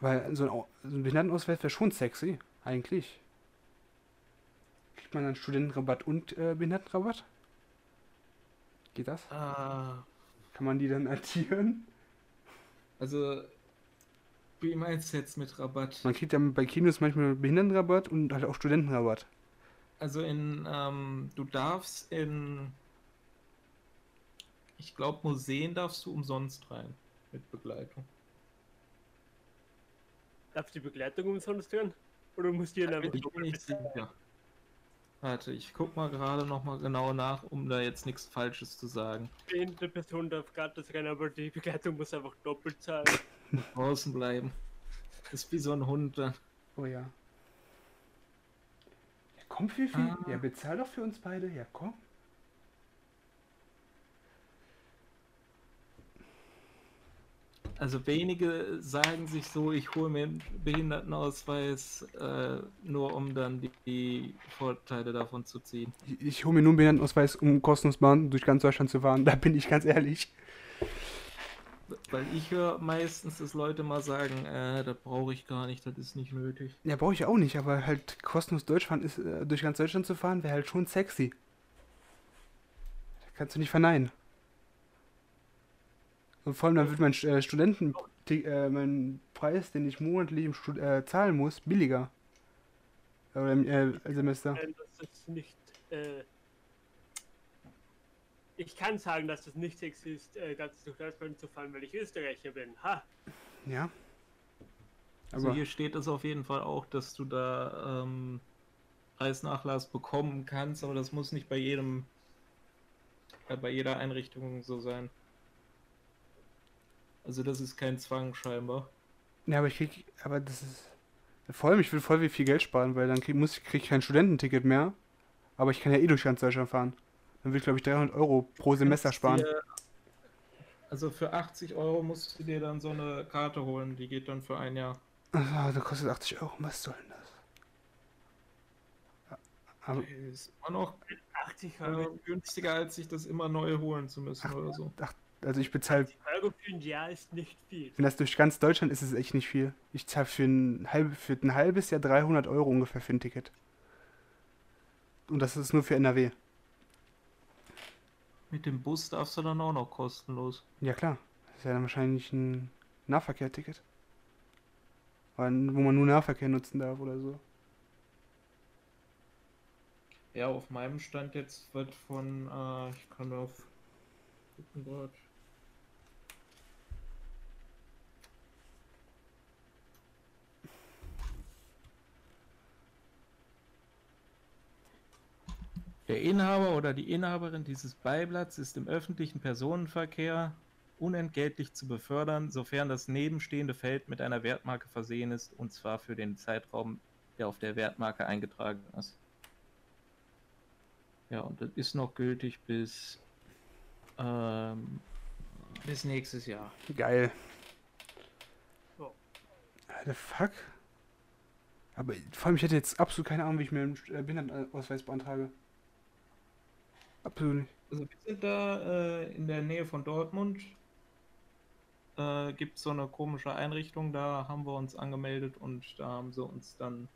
Weil so ein, Au- so ein Behindertenausweis wäre schon sexy, eigentlich. Kriegt man dann Studentenrabatt und äh, Behindertenrabatt? Geht das? Ah, Kann man die dann addieren? also, wie meinst du jetzt mit Rabatt? Man kriegt ja bei Kinos manchmal Behindertenrabatt und halt auch Studentenrabatt. Also in, ähm, du darfst in, ich glaube Museen darfst du umsonst rein mit Begleitung. Darf die Begleitung umsonst werden? Oder muss die dann einfach Ich bin nicht sicher. Warte, ich guck mal gerade noch mal genau nach, um da jetzt nichts Falsches zu sagen. behinderte Person darf gratis rein, aber die Begleitung muss einfach doppelt zahlen. Draußen bleiben. ist wie so ein Hund dann. Oh ja. Ja, komm, Fifi. Ah. Ja, bezahl doch für uns beide. Ja, komm. Also wenige sagen sich so, ich hole mir einen Behindertenausweis, äh, nur um dann die, die Vorteile davon zu ziehen. Ich, ich hole mir nur einen Behindertenausweis, um kostenlos Bahn durch ganz Deutschland zu fahren. Da bin ich ganz ehrlich. Weil ich höre meistens, dass Leute mal sagen, äh, das brauche ich gar nicht, das ist nicht nötig. Ja, brauche ich auch nicht, aber halt kostenlos Deutschland ist, äh, durch ganz Deutschland zu fahren, wäre halt schon sexy. Das kannst du nicht verneinen. Und vor allem dann wird mein äh, Studenten, äh, mein Preis, den ich monatlich im Stud äh, zahlen muss, billiger. Oder im äh, Semester. Nein, das ist nicht. Ich kann sagen, dass das nicht ist, äh, ganz durch Deutschland zu fahren, weil ich Österreicher bin. Ha! Ja. Also Aber hier steht es auf jeden Fall auch, dass du da ähm, Preisnachlass bekommen kannst, aber das muss nicht bei jedem, äh, bei jeder Einrichtung so sein. Also das ist kein Zwang scheinbar. Ja, aber ich krieg, aber das ist. Vor allem, ich will voll wie viel Geld sparen, weil dann krieg, muss, ich- krieg ich kein Studententicket mehr. Aber ich kann ja eh durch ganz Deutschland fahren. Dann will ich, glaube ich, 300 Euro pro Semester sparen. dir- also für 80 Euro musst du dir dann so eine Karte holen, die geht dann für ein Jahr. Ah, das kostet 80 Euro. Was soll denn das? Aber, Ist immer noch 80 äh, Euro, günstiger, als sich das immer neu holen zu müssen oder so. also ich bezahle, Euro für ein Jahr ist nicht viel. wenn das durch ganz Deutschland ist, ist es echt nicht viel. Ich zahle für ein, halb, für ein halbes Jahr 300 Euro ungefähr für ein Ticket. Und das ist nur für NRW. Mit dem Bus darfst du dann auch noch kostenlos. Ja klar. Das ist ja dann wahrscheinlich ein Nahverkehrticket. Wo man nur Nahverkehr nutzen darf oder so. Ja, auf meinem Stand jetzt wird von, äh, ich kann auf gucken dort. Der Inhaber oder die Inhaberin dieses Beiblatts ist im öffentlichen Personenverkehr unentgeltlich zu befördern, sofern das nebenstehende Feld mit einer Wertmarke versehen ist, und zwar für den Zeitraum, der auf der Wertmarke eingetragen ist. Ja, und das ist noch gültig bis, ähm, bis nächstes Jahr. Geil. So. Alter, fuck. Aber vor allem, ich hätte jetzt absolut keine Ahnung, wie ich mir einen äh, Behindertenausweis beantrage. Absolut. Also wir sind da äh, in der Nähe von Dortmund. Äh, Gibt so eine komische Einrichtung, da haben wir uns angemeldet und da haben sie uns dann,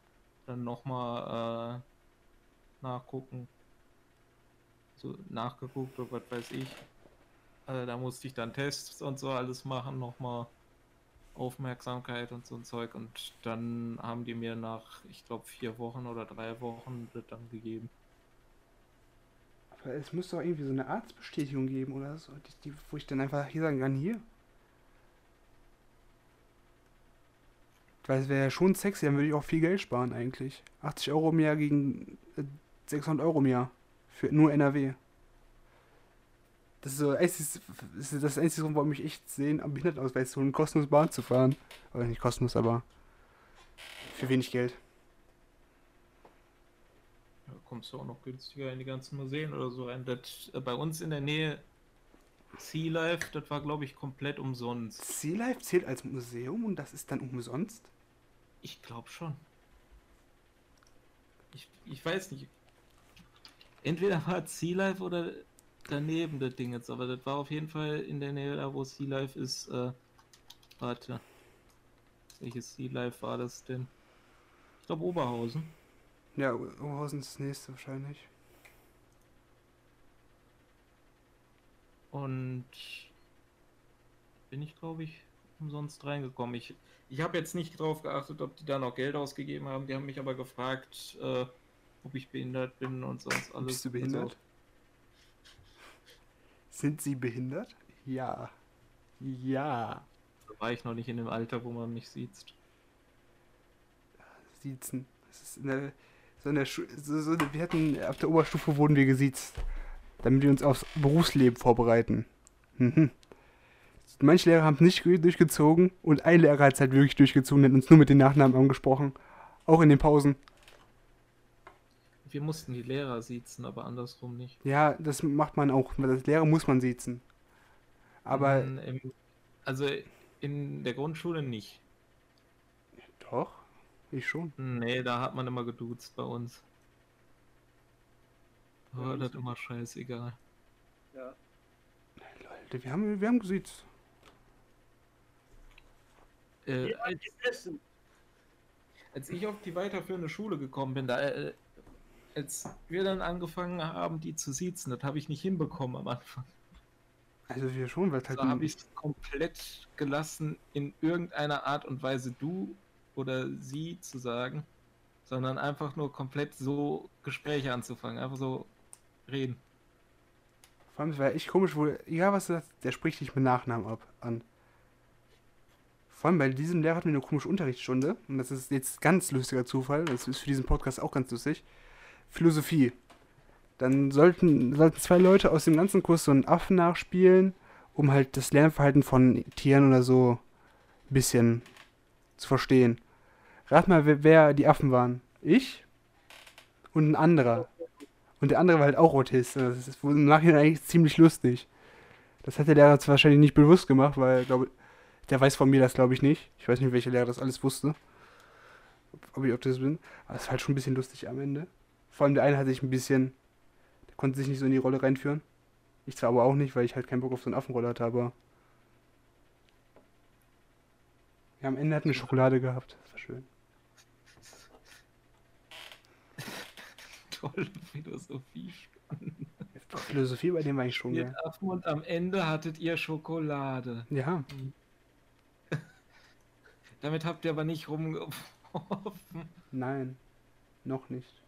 dann nochmal äh, nachgucken. So nachgeguckt oder was weiß ich. Äh, da musste ich dann Tests und so alles machen, nochmal Aufmerksamkeit und so ein Zeug und dann haben die mir nach, ich glaube, vier Wochen oder drei Wochen das dann gegeben. Aber es muss doch irgendwie so eine Arztbestätigung geben oder so, die, die, wo ich dann einfach hier sagen kann, hier. Weil es wäre ja schon sexy, dann würde ich auch viel Geld sparen eigentlich. 80 Euro im Jahr gegen äh, 600 Euro im Jahr. Für nur NRW. Das ist so das ist das einzige Grund, warum ich echt sehen, am Behindertenausweis einen kostenlos Bahn zu fahren. Oder nicht kostenlos, aber für wenig Geld. Kommst du auch noch günstiger in die ganzen Museen oder so rein. Das, äh, bei uns in der Nähe Sea Life, das war glaube ich komplett umsonst. Sea Life zählt als Museum und das ist dann umsonst? Ich glaube schon. Ich, ich weiß nicht. Entweder war es Sea Life oder daneben das Ding jetzt, aber das war auf jeden Fall in der Nähe da, wo Sea Life ist. Äh, warte. Welches Sea Life war das denn? Ich glaube Oberhausen. Ja, Oberhausen ist das nächste wahrscheinlich. Und bin ich, glaube ich, umsonst reingekommen. Ich, ich habe jetzt nicht drauf geachtet, ob die da noch Geld ausgegeben haben. Die haben mich aber gefragt, äh, ob ich behindert bin und sonst alles. Bist du behindert? Sind sie behindert? Ja. Ja. da war ich noch nicht in dem Alter, wo man mich sieht. Siezen. Das ist in der, so in der Schu so, so, wir hatten auf der Oberstufe wurden wir gesiezt, damit wir uns aufs Berufsleben vorbereiten. Mhm. Manche Lehrer haben es nicht durchgezogen und ein Lehrer hat es halt wirklich durchgezogen, hat uns nur mit den Nachnamen angesprochen. Auch in den Pausen. Wir mussten die Lehrer siezen, aber andersrum nicht. Ja, das macht man auch. Als Lehrer muss man siezen. Aber im, also in der Grundschule nicht. doch, ich schon. Nee, da hat man immer geduzt bei uns. Ja, War das das immer scheißegal. Ja. Leute, wir haben, wir haben gesiezt. Äh, Ja, als, Essen. als ich auf die weiterführende Schule gekommen bin, da, äh, als wir dann angefangen haben, die zu siezen, das habe ich nicht hinbekommen am Anfang. Also wir schon, weil halt Da habe ich es komplett gelassen, in irgendeiner Art und Weise du oder sie zu sagen, sondern einfach nur komplett so Gespräche anzufangen, einfach so reden. Vor allem, war echt komisch, wo, egal was du sagst, der spricht dich mit Nachnamen ab an. Vor allem bei diesem Lehrer hatten wir eine komische Unterrichtsstunde. Und das ist jetzt ganz lustiger Zufall. Das ist für diesen Podcast auch ganz lustig. Philosophie. Dann sollten, sollten zwei Leute aus dem ganzen Kurs so einen Affen nachspielen, um halt das Lernverhalten von Tieren oder so ein bisschen zu verstehen. Rat mal, wer, wer die Affen waren. Ich und ein anderer. Und der andere war halt auch Autist. Das ist im Nachhinein eigentlich ziemlich lustig. Das hat der Lehrer zwar wahrscheinlich nicht bewusst gemacht, weil, glaube der weiß von mir das, glaube ich, nicht. Ich weiß nicht, welcher Lehrer das alles wusste. Ob- ich Autist bin. Aber es ist halt schon ein bisschen lustig am Ende. Vor allem der eine hat sich ein bisschen, der konnte sich nicht so in die Rolle reinführen. Ich zwar aber auch nicht, weil ich halt keinen Bock auf so einen Affenroller hatte, aber. Ja, am Ende hat eine Schokolade gehabt. Das war schön. Tolle Philosophie. Philosophie bei dem war ich schon, Ihr ja. Affen und am Ende hattet ihr Schokolade. Ja, (laughs) Damit habt ihr aber nicht rumgeworfen. nein. Noch nicht.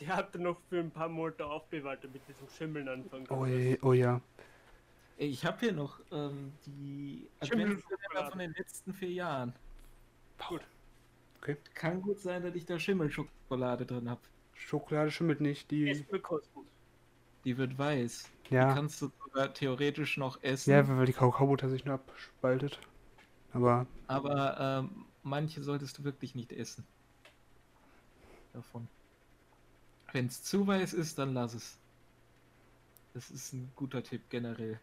Die hat er noch für ein paar Monate aufbewahrt, damit die zum Schimmeln anfangen kann. Oh, je, oh ja. Ich habe hier noch ähm, die Adventskalender von den letzten vier Jahren. Gut. Okay. Kann gut sein, dass ich da Schimmelschokolade drin habe. Schokolade schimmelt nicht. Die. Die wird weiß. Die Ja. kannst du sogar theoretisch noch essen. Ja, weil die Kakaobutter sich nur abspaltet. Aber Aber ähm, manche solltest du wirklich nicht essen. Davon. Wenn es zu weiß ist, dann lass es. Das ist ein guter Tipp generell.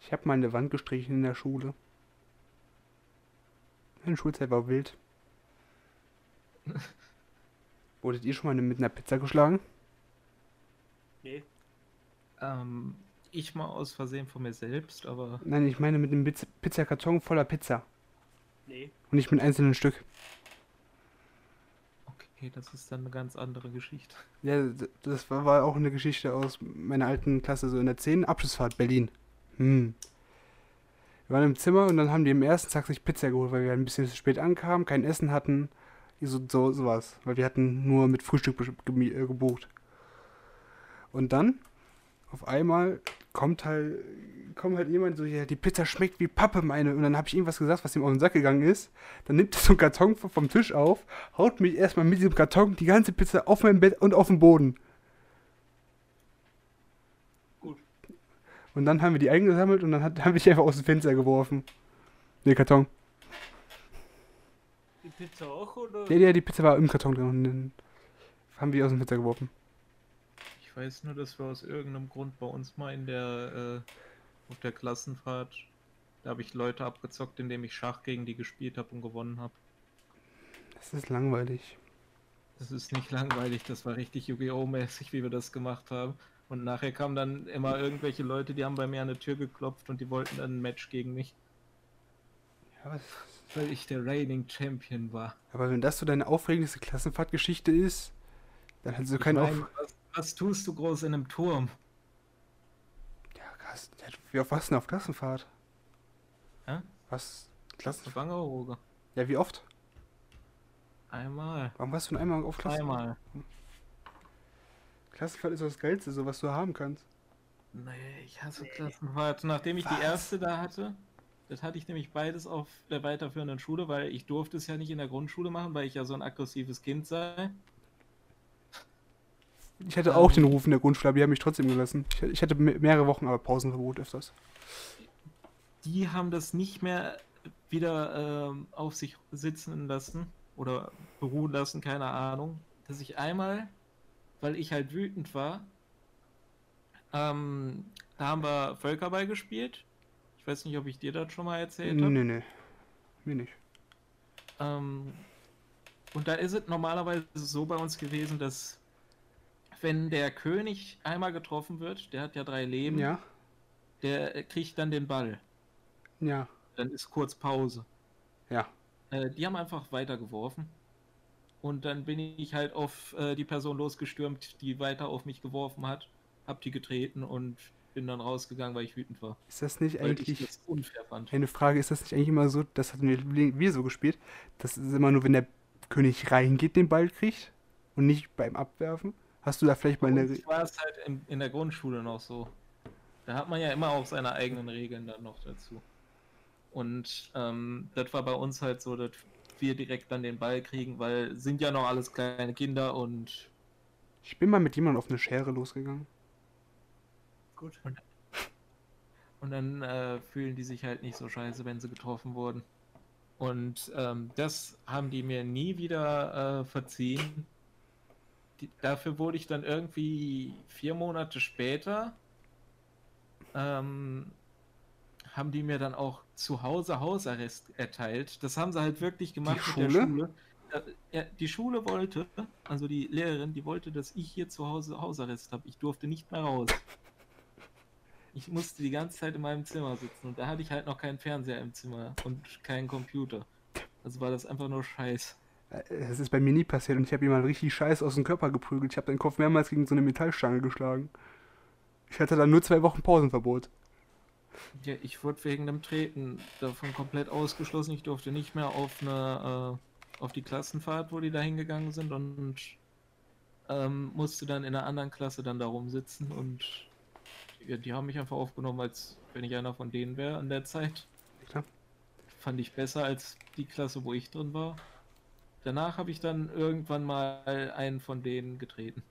ich habe mal eine Wand gestrichen in der Schule. Meine Schulzeit war wild. (laughs) Wurdet ihr schon mal mit einer Pizza geschlagen? Nee. Ähm, ich mal aus Versehen von mir selbst, aber Nein, ich meine mit einem Pizza- Pizzakarton voller Pizza. Nee. Und nicht mit einzelnen Stück. okay, das ist dann eine ganz andere Geschichte. Ja, das war, war auch eine Geschichte aus meiner alten Klasse, so in der 10. Abschlussfahrt Berlin. Hm. Wir waren im Zimmer und dann haben die im ersten Tag sich Pizza geholt, weil wir ein bisschen zu spät ankamen, kein Essen hatten. So, so sowas. Weil wir hatten nur mit Frühstück äh, gebucht. Und dann, auf einmal, kommt halt, kommt halt jemand so, ja, die Pizza schmeckt wie Pappe, meine. Und dann habe ich irgendwas gesagt, was ihm auf den Sack gegangen ist. Dann nimmt er so einen Karton vom Tisch auf, haut mich erstmal mit diesem Karton die ganze Pizza auf mein Bett und auf den Boden. Gut. Und dann haben wir die eingesammelt und dann hat, (laughs) wir die einfach aus dem Fenster geworfen. Den Karton. Die Pizza auch, oder? Ja, ja, die Pizza war im Karton drin und dann haben wir die aus dem Fenster geworfen. Ich weiß nur, dass wir aus irgendeinem Grund bei uns mal in der äh, auf der Klassenfahrt, da habe ich Leute abgezockt, indem ich Schach gegen die gespielt habe und gewonnen habe. Das ist langweilig. Das ist nicht langweilig, das war richtig Yu-Gi-Oh! mäßig, wie wir das gemacht haben. Und nachher kamen dann immer irgendwelche Leute, die haben bei mir an der Tür geklopft und die wollten dann ein Match gegen mich, Ja, was, weil ich der Reigning Champion war. aber wenn das so deine aufregendste Klassenfahrtgeschichte ist, dann hast du keinen Auf... was, was tust du groß in einem Turm? Ja, krass. Wie oft warst du denn auf Klassenfahrt? Hä? Was? Klassenfahrt? Ja, wie oft? Einmal. Warum warst du denn einmal auf Klassenfahrt? Einmal. Klassenfahrt ist das Geilste, so was du haben kannst. Nee, ich hasse Klassenfahrt. Nachdem ich Was? die erste da hatte, das hatte ich nämlich beides auf der weiterführenden Schule, weil ich durfte es ja nicht in der Grundschule machen, weil ich ja so ein aggressives Kind sei. Ich hatte auch den Ruf in der Grundschule, aber die haben mich trotzdem gelassen. Ich, ich hatte me- mehrere Wochen, aber Pausenverbot öfters. Die haben das nicht mehr wieder ähm, auf sich sitzen lassen oder beruhen lassen, keine Ahnung. Dass ich einmal, weil ich halt wütend war, ähm, da haben wir Völkerball gespielt. Ich weiß nicht, ob ich dir das schon mal erzählt habe. nee, nee. Mir nicht. Ähm, und da ist es normalerweise so bei uns gewesen, dass wenn der König einmal getroffen wird, der hat ja drei Leben, Ja? der kriegt dann den Ball. Ja. Dann ist kurz Pause. Ja. Äh, die haben einfach weitergeworfen. Und dann bin ich halt auf äh, die Person losgestürmt, die weiter auf mich geworfen hat, hab die getreten und bin dann rausgegangen, weil ich wütend war. Ist das nicht Weil ich eigentlich. das unfair fand. Eine Frage, ist das nicht eigentlich immer so, das hatten wir, wir so gespielt, das ist immer nur, wenn der König reingeht, den Ball kriegt und nicht beim Abwerfen? Hast du da vielleicht mal eine. Und war es halt in, in der Grundschule noch so. Da hat man ja immer auch seine eigenen Regeln dann noch dazu. Und ähm, das war bei uns halt so, dass wir direkt dann den Ball kriegen, weil sind ja noch alles kleine Kinder und Ich bin mal mit jemandem auf eine Schere losgegangen. Gut. Und dann äh, fühlen die sich halt nicht so scheiße, wenn sie getroffen wurden. Und ähm, das haben die mir nie wieder äh, verziehen. Die, dafür wurde ich dann irgendwie vier Monate später, ähm, haben die mir dann auch zu Hause Hausarrest erteilt. Das haben sie halt wirklich gemacht mit Schule? der Schule. Äh, ja, die Schule wollte, also die Lehrerin, die wollte, dass ich hier zu Hause Hausarrest habe. Ich durfte nicht mehr raus. Ich musste die ganze Zeit in meinem Zimmer sitzen und da hatte ich halt noch keinen Fernseher im Zimmer und keinen Computer. Also war das einfach nur Scheiß. Äh, Das ist bei mir nie passiert und ich habe jemand richtig scheiß aus dem Körper geprügelt. Ich habe den Kopf mehrmals gegen so eine Metallstange geschlagen. Ich hatte dann nur zwei Wochen Pausenverbot. Ja, ich wurde wegen dem Treten davon komplett ausgeschlossen. Ich durfte nicht mehr auf eine äh, auf die Klassenfahrt, wo die da hingegangen sind und ähm, musste dann in einer anderen Klasse dann da rumsitzen und ja, die haben mich einfach aufgenommen, als wenn ich einer von denen wäre an der Zeit. Klar. Fand ich besser als die Klasse, wo ich drin war. Danach habe ich dann irgendwann mal einen von denen getreten.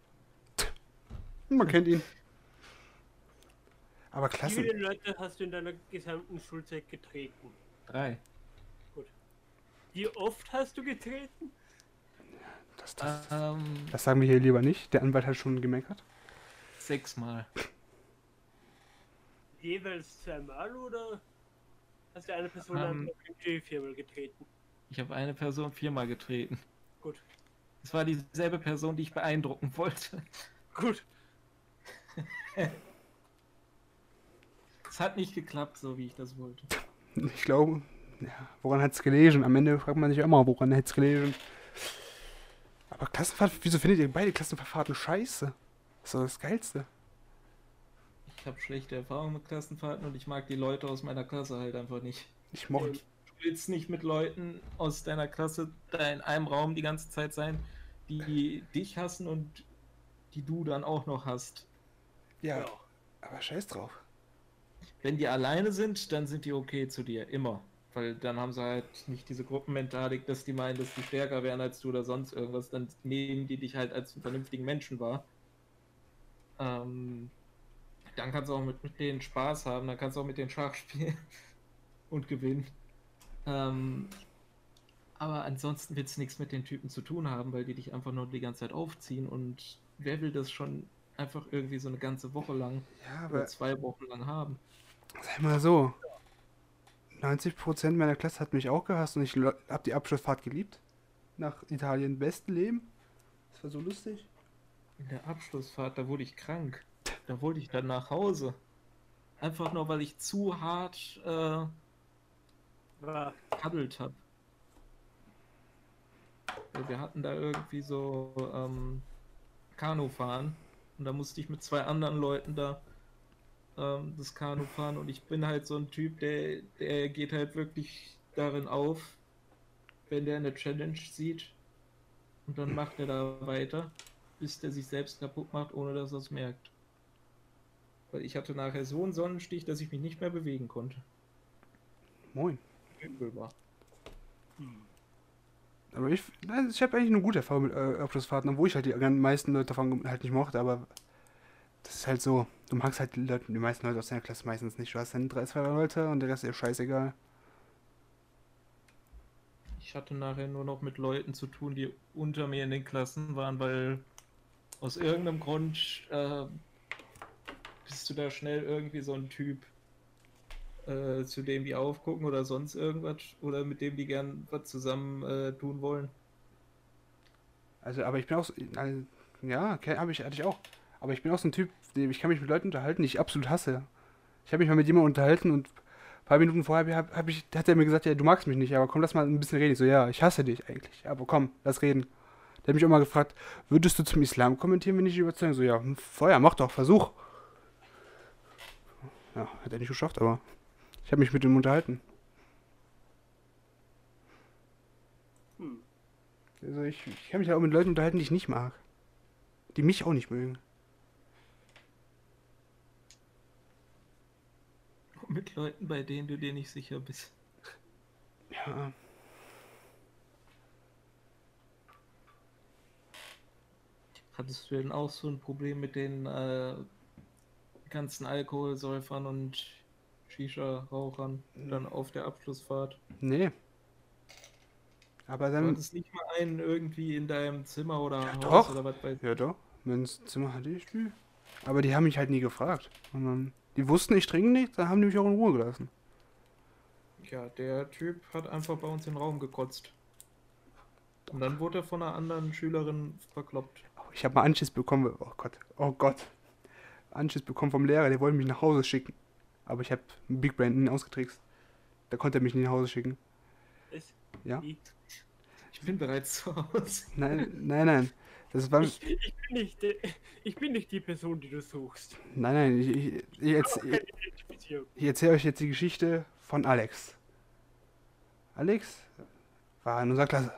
(laughs) Man kennt ihn. Aber Wie klasse. viele Leute hast du in deiner gesamten Schulzeit getreten? Drei. Wie oft hast du getreten? Das, das, Ähm, das sagen wir hier lieber nicht. Der Anwalt hat schon gemeckert. sechsmal. Jeweils zweimal oder hast du eine Person Ähm. einfach viermal getreten? Ich habe eine Person viermal getreten. Gut. Es war dieselbe Person, die ich beeindrucken wollte. Gut. Es hat nicht geklappt, so wie ich das wollte. Ich glaube, ja, woran hat es gelesen? Am Ende fragt man sich immer, woran hat es gelesen. Aber Klassenfahrt, wieso findet ihr beide Klassenfahrten scheiße? Das ist doch das Geilste. Ich habe schlechte Erfahrungen mit Klassenfahrten und ich mag die Leute aus meiner Klasse halt einfach nicht. Ich mochte. Du willst nicht mit Leuten aus deiner Klasse da in einem Raum die ganze Zeit sein, die dich hassen und die du dann auch noch hast. Ja, Ja. aber scheiß drauf. Wenn die alleine sind, dann sind die okay zu dir, immer. Weil dann haben sie halt nicht diese Gruppenmentalik, dass die meinen, dass die stärker wären als du oder sonst irgendwas. Dann nehmen die dich halt als einen vernünftigen Menschen wahr. Ähm, dann kannst du auch mit, mit denen Spaß haben, dann kannst du auch mit denen Schach spielen (laughs) und gewinnen. Ähm, aber ansonsten willst du nichts mit den Typen zu tun haben, weil die dich einfach nur die ganze Zeit aufziehen und wer will das schon einfach irgendwie so eine ganze Woche lang Ja, oder zwei Wochen lang haben? sag mal so. 90% meiner Klasse hat mich auch gehasst und ich lo- hab die Abschlussfahrt geliebt. Nach Italien besten Leben. Das war so lustig. In der Abschlussfahrt, da wurde ich krank. Da wollte ich dann nach Hause. Einfach nur, weil ich zu hart äh, War paddelt habe. Wir hatten da irgendwie so ähm, Kanufahren und da musste ich mit zwei anderen Leuten da ähm, das Kanu fahren und ich bin halt so ein Typ, der, der geht halt wirklich darin auf, wenn der eine Challenge sieht und dann macht er da weiter, bis der sich selbst kaputt macht, ohne dass er es merkt. Weil ich hatte nachher so einen Sonnenstich, dass ich mich nicht mehr bewegen konnte. Moin. Übel war. Aber ich, ich habe eigentlich eine gute Erfahrung mit äh, Abschlussfahrten, obwohl ich halt die meisten Leute davon halt nicht mochte, aber das ist halt so, du magst halt die, Leute, die meisten Leute aus deiner Klasse meistens nicht. Du hast dann drei, zwei Leute und der Rest ist dir scheißegal. Ich hatte nachher nur noch mit Leuten zu tun, die unter mir in den Klassen waren, weil aus irgendeinem Grund äh, bist du da schnell irgendwie so ein Typ, äh, zu dem die aufgucken oder sonst irgendwas oder mit dem die gern was zusammen äh, tun wollen. Also, aber ich bin auch, so, also, ja, okay, hab ich, hatte ich auch. Aber ich bin auch so ein Typ, ich kann mich mit Leuten unterhalten, die ich absolut hasse. Ich habe mich mal mit jemandem unterhalten und ein paar Minuten vorher hab, hab ich, hat er mir gesagt, ja, du magst mich nicht, aber komm, lass mal ein bisschen reden. Ich so, ja, ich hasse dich eigentlich, aber komm, lass reden. Der hat mich auch mal gefragt, würdest du zum Islam kommentieren, wenn ich dich überzeuge? So, ja, hm, Feuer, mach doch, versuch. Ja, hat er nicht geschafft, aber ich habe mich mit ihm unterhalten. Hm. Also ich, ich kann mich ja auch mit Leuten unterhalten, die ich nicht mag. Die mich auch nicht mögen. Mit Leuten, bei denen du dir nicht sicher bist. Ja. Hattest du denn auch so ein Problem mit den äh, ganzen Alkoholsäufern und Shisha-Rauchern dann auf der Abschlussfahrt? Nee. Aber Du dann. hattest nicht mal einen irgendwie in deinem Zimmer oder Ja, Haus doch. oder was weiß Ja doch. Wenn's Zimmer hatte ich die. Aber die haben mich halt nie gefragt. Und dann, die wussten, ich trinke nicht, dann haben die mich auch in Ruhe gelassen. Ja, der Typ hat einfach bei uns den Raum gekotzt. Und dann wurde er von einer anderen Schülerin verkloppt. Oh, Ich habe mal Anschiss bekommen. Oh Gott. Oh Gott. Anschiss bekommen vom Lehrer, der wollte mich nach Hause schicken. Aber ich habe Big Brain ausgetrickst. Da konnte er mich nicht nach Hause schicken. Es, Ja? Ich, Ich bin bereits zu Hause. Nein, nein, nein. Das war. ich, ich, bin nicht, ich bin nicht die Person, die du suchst. Nein, nein. Ich, ich, ich, Identifizierung. Ich erzähle euch jetzt die Geschichte von Alex. Alex war in unserer Klasse.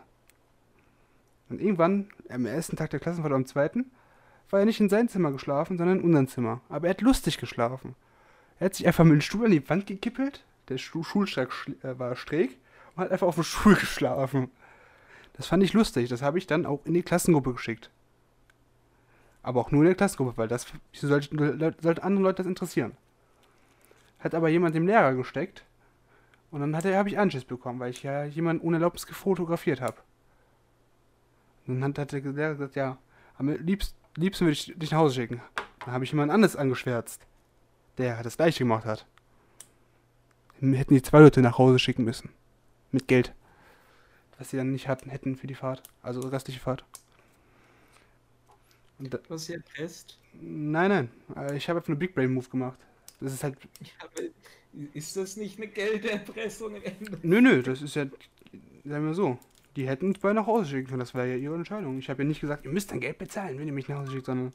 Und irgendwann, am ersten Tag der Klassenfahrt, oder am zweiten, war er nicht in sein Zimmer geschlafen, sondern in unserem Zimmer. Aber er hat lustig geschlafen. Er hat sich einfach mit dem Stuhl an die Wand gekippelt, der Stuhl, äh, war schräg, und hat einfach auf dem Stuhl (laughs) geschlafen. Das fand ich lustig, das habe ich dann auch in die Klassengruppe geschickt. Aber auch nur in der Klassengruppe, weil das Leute- sollten andere Leute das interessieren hat aber jemand dem Lehrer gesteckt. Und dann habe ich Anschiss bekommen, weil ich ja jemanden ohne Erlaubnis gefotografiert habe. Und dann hat, der Lehrer gesagt, ja, am liebst, liebsten würde ich dich nach Hause schicken. Dann habe ich jemand anderes angeschwärzt, der das gleiche gemacht hat. Dann hätten die zwei Leute nach Hause schicken müssen. Mit Geld. Was sie dann nicht hatten, hätten für die Fahrt. Also restliche Fahrt. Und da, Du hast ja erpresst. nein, nein. äh, Ich habe einfach einen Big Brain Move gemacht. Das ist halt. Ja, ist das nicht eine Gelderpressung? Nö, nö, das ist ja. Sagen wir so. Die hätten uns beide nach Hause schicken können. Das war ja ihre Entscheidung. Ich habe ja nicht gesagt, ihr müsst dann Geld bezahlen, wenn ihr mich nach Hause schickt, sondern.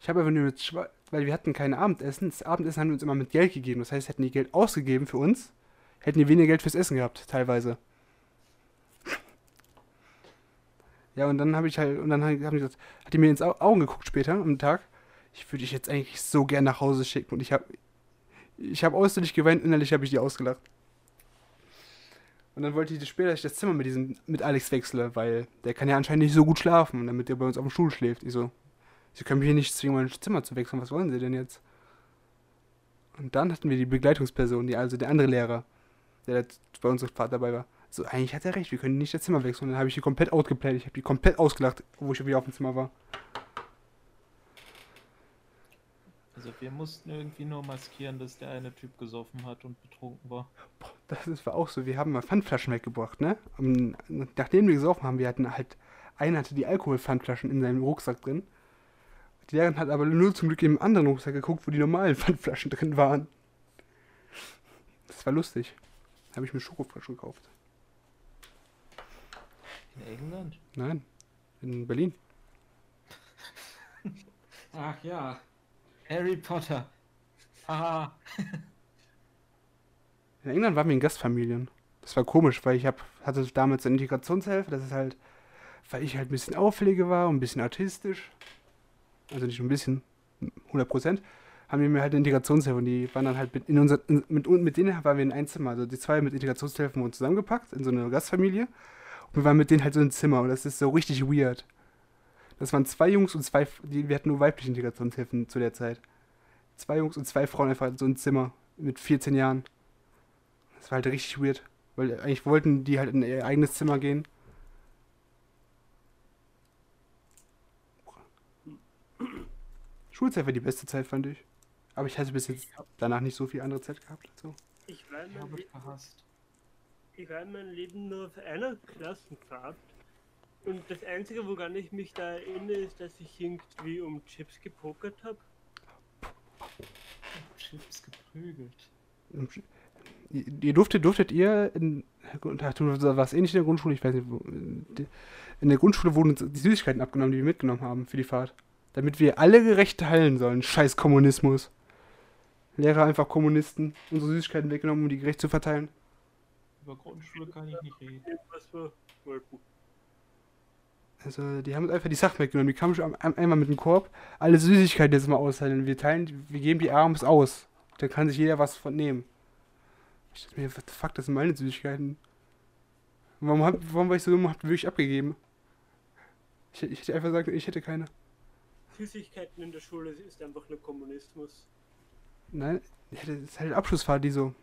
Ich habe einfach nur mit. Weil wir hatten kein Abendessen. Das Abendessen haben wir uns immer mit Geld gegeben. Das heißt, hätten die Geld ausgegeben für uns, hätten die weniger Geld fürs Essen gehabt, teilweise. Ja, und dann habe ich halt, und dann haben die gesagt, hat die mir ins Au- Augen geguckt später am Tag. Ich würde dich jetzt eigentlich so gern nach Hause schicken. Und ich habe, ich habe äußerlich geweint, innerlich habe ich die ausgelacht. Und dann wollte ich später, dass ich das Zimmer mit diesem, mit Alex wechsle, weil der kann ja anscheinend nicht so gut schlafen, damit der bei uns auf dem Stuhl schläft. Ich so, sie können mich hier nicht zwingen, mein Zimmer zu wechseln. Was wollen sie denn jetzt? Und dann hatten wir die Begleitungsperson, die, also der andere Lehrer, der bei unserem Vater dabei war. So, eigentlich hat er recht, wir können nicht das Zimmer wechseln. Und dann habe ich die komplett outgeplayt. Ich habe die komplett ausgelacht, wo ich wieder auf dem Zimmer war. Also wir mussten irgendwie nur maskieren, dass der eine Typ gesoffen hat und betrunken war. Das ist, war auch so. Wir haben mal Pfandflaschen weggebracht, ne? Und nachdem wir gesoffen haben, wir hatten halt, einer hatte die Alkoholpfandflaschen in seinem Rucksack drin. Die Lehrerin hat aber nur zum Glück im anderen Rucksack geguckt, wo die normalen (laughs) Pfandflaschen drin waren. Das war lustig. Da habe ich mir Schokoflaschen gekauft. In England? Nein, in Berlin. Ach ja. Harry Potter. Ah. In England waren wir in Gastfamilien. Das war komisch, weil ich hab, hatte damals eine Integrationshelfer. Das ist halt, weil ich halt ein bisschen auffälliger war und ein bisschen autistisch. Also nicht nur ein bisschen, 100 Prozent. Haben die mir halt eine Integrationshelfer und die waren dann halt mit, in unser, in, mit, mit denen waren wir in ein Zimmer. Also die zwei mit Integrationshelfen wurden zusammengepackt in so eine Gastfamilie. Und wir waren mit denen halt so in ein Zimmer und das ist so richtig weird. Das waren zwei Jungs und zwei, die, wir hatten nur weibliche Integrationshilfen zu der Zeit. Zwei Jungs und zwei Frauen einfach in so ein Zimmer mit 14 Jahren. Das war halt richtig weird. Weil eigentlich wollten die halt in ihr eigenes Zimmer gehen. Schulzeit war die beste Zeit, fand ich. Aber ich hatte bis jetzt danach nicht so viel andere Zeit gehabt. Ich war, Ich gehasst. ich war in meinem Leben nur auf einer Klassenfahrt. Und das Einzige, woran ich mich da erinnere, ist, dass ich irgendwie um Chips gepokert habe. Chips geprügelt. Ihr ihr durftet, durftet ihr in, ach, du warst ähnlich in der Grundschule, ich weiß nicht, wo, in der Grundschule wurden uns die Süßigkeiten abgenommen, die wir mitgenommen haben für die Fahrt. Damit wir alle gerecht teilen sollen. Scheiß Kommunismus. Lehrer einfach Kommunisten, unsere Süßigkeiten weggenommen, um die gerecht zu verteilen. Über Grundschule kann ich nicht reden. Also, die haben uns einfach die Sachen weggenommen. Die kamen schon am- einmal mit dem Korb. Alle Süßigkeiten jetzt mal austeilen. Wir teilen, wir geben die Arms aus. Da kann sich jeder was von nehmen. Ich dachte mir, what the fuck, das sind meine Süßigkeiten. Warum, hab, warum war ich so dumm und hab wirklich abgegeben? Ich, ich hätte einfach gesagt, ich hätte keine. Süßigkeiten in der Schule ist einfach nur Kommunismus. Nein, das ist halt Abschlussfahrt, die so.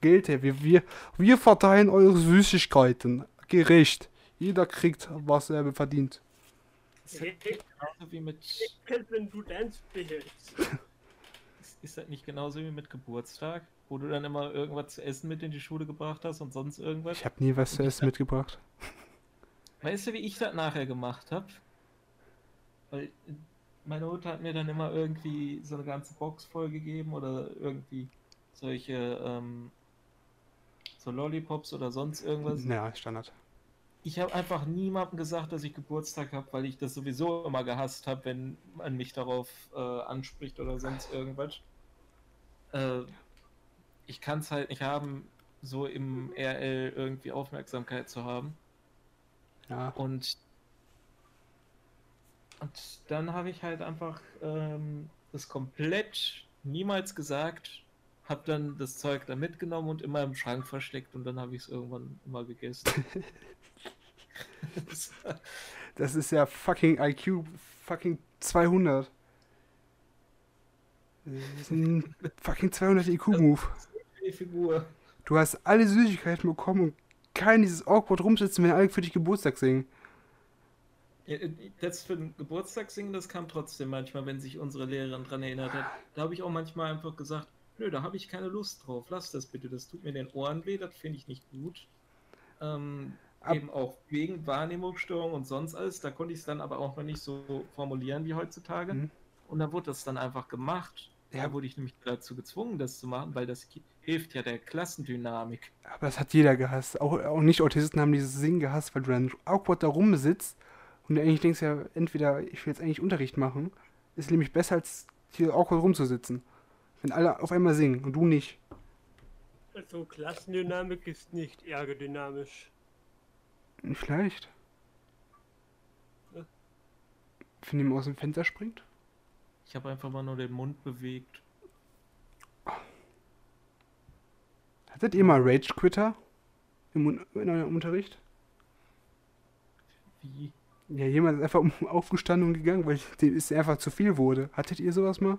Geld her, wir, wir, wir verteilen eure Süßigkeiten. Gerecht. Jeder kriegt, was er verdient. Das ist halt genauso wie mit. Halt, wenn du deins behältst. Ist, das nicht genauso wie mit Geburtstag? Wo du dann immer irgendwas zu essen mit in die Schule gebracht hast und sonst irgendwas? Ich habe nie was zu essen mitgebracht. Weißt du, wie ich das nachher gemacht habe? Weil äh, meine Mutter hat mir dann immer irgendwie so eine ganze Box vollgegeben oder irgendwie solche ähm, so Lollipops oder sonst irgendwas. Ja, Standard. Ich habe einfach niemandem gesagt, dass ich Geburtstag habe, weil ich das sowieso immer gehasst habe, wenn man mich darauf äh, anspricht oder sonst irgendwas. Äh, ich kann es halt nicht haben, so im RL irgendwie Aufmerksamkeit zu haben. Ja. Und, und dann habe ich halt einfach ähm, das komplett niemals gesagt, habe dann das Zeug da mitgenommen und immer im Schrank versteckt und dann habe ich es irgendwann immer gegessen. (laughs) (laughs) Das ist ja fucking IQ fucking 200. Das ist ein fucking 200 IQ-Move. Figur. Du hast alle Süßigkeiten bekommen und kein dieses awkward rumsitzen, wenn alle für dich Geburtstag singen. Äh, Das für den Geburtstag singen, das kam trotzdem manchmal, wenn sich unsere Lehrerin dran erinnert hat. Da habe ich auch manchmal einfach gesagt, nö, da habe ich keine Lust drauf, lass das bitte, das tut mir den Ohren weh, das finde ich nicht gut. Ähm, Ab- eben auch wegen Wahrnehmungsstörung und sonst alles. Da konnte ich es dann aber auch noch nicht so formulieren wie heutzutage. Mhm. Und dann wurde das dann einfach gemacht. Ja. Da wurde ich nämlich dazu gezwungen, das zu machen, weil das hilft ja der Klassendynamik. Aber das hat jeder gehasst. Auch, auch Nicht-Autisten haben dieses Singen gehasst, weil du dann awkward da rumsitzt und du eigentlich denkst ja, entweder ich will jetzt eigentlich Unterricht machen, ist nämlich besser als hier awkward rumzusitzen. Wenn alle auf einmal singen und du nicht. Also Klassendynamik ist nicht ergodynamisch. Vielleicht. Ja. Wenn jemand aus dem Fenster springt? Ich habe einfach mal nur den Mund bewegt. Hattet ihr mal Rage-Quitter im Un in eurem Unterricht? Wie? Ja, jemand ist einfach um- (laughs) aufgestanden und gegangen, weil dem es einfach zu viel wurde. Hattet ihr sowas mal?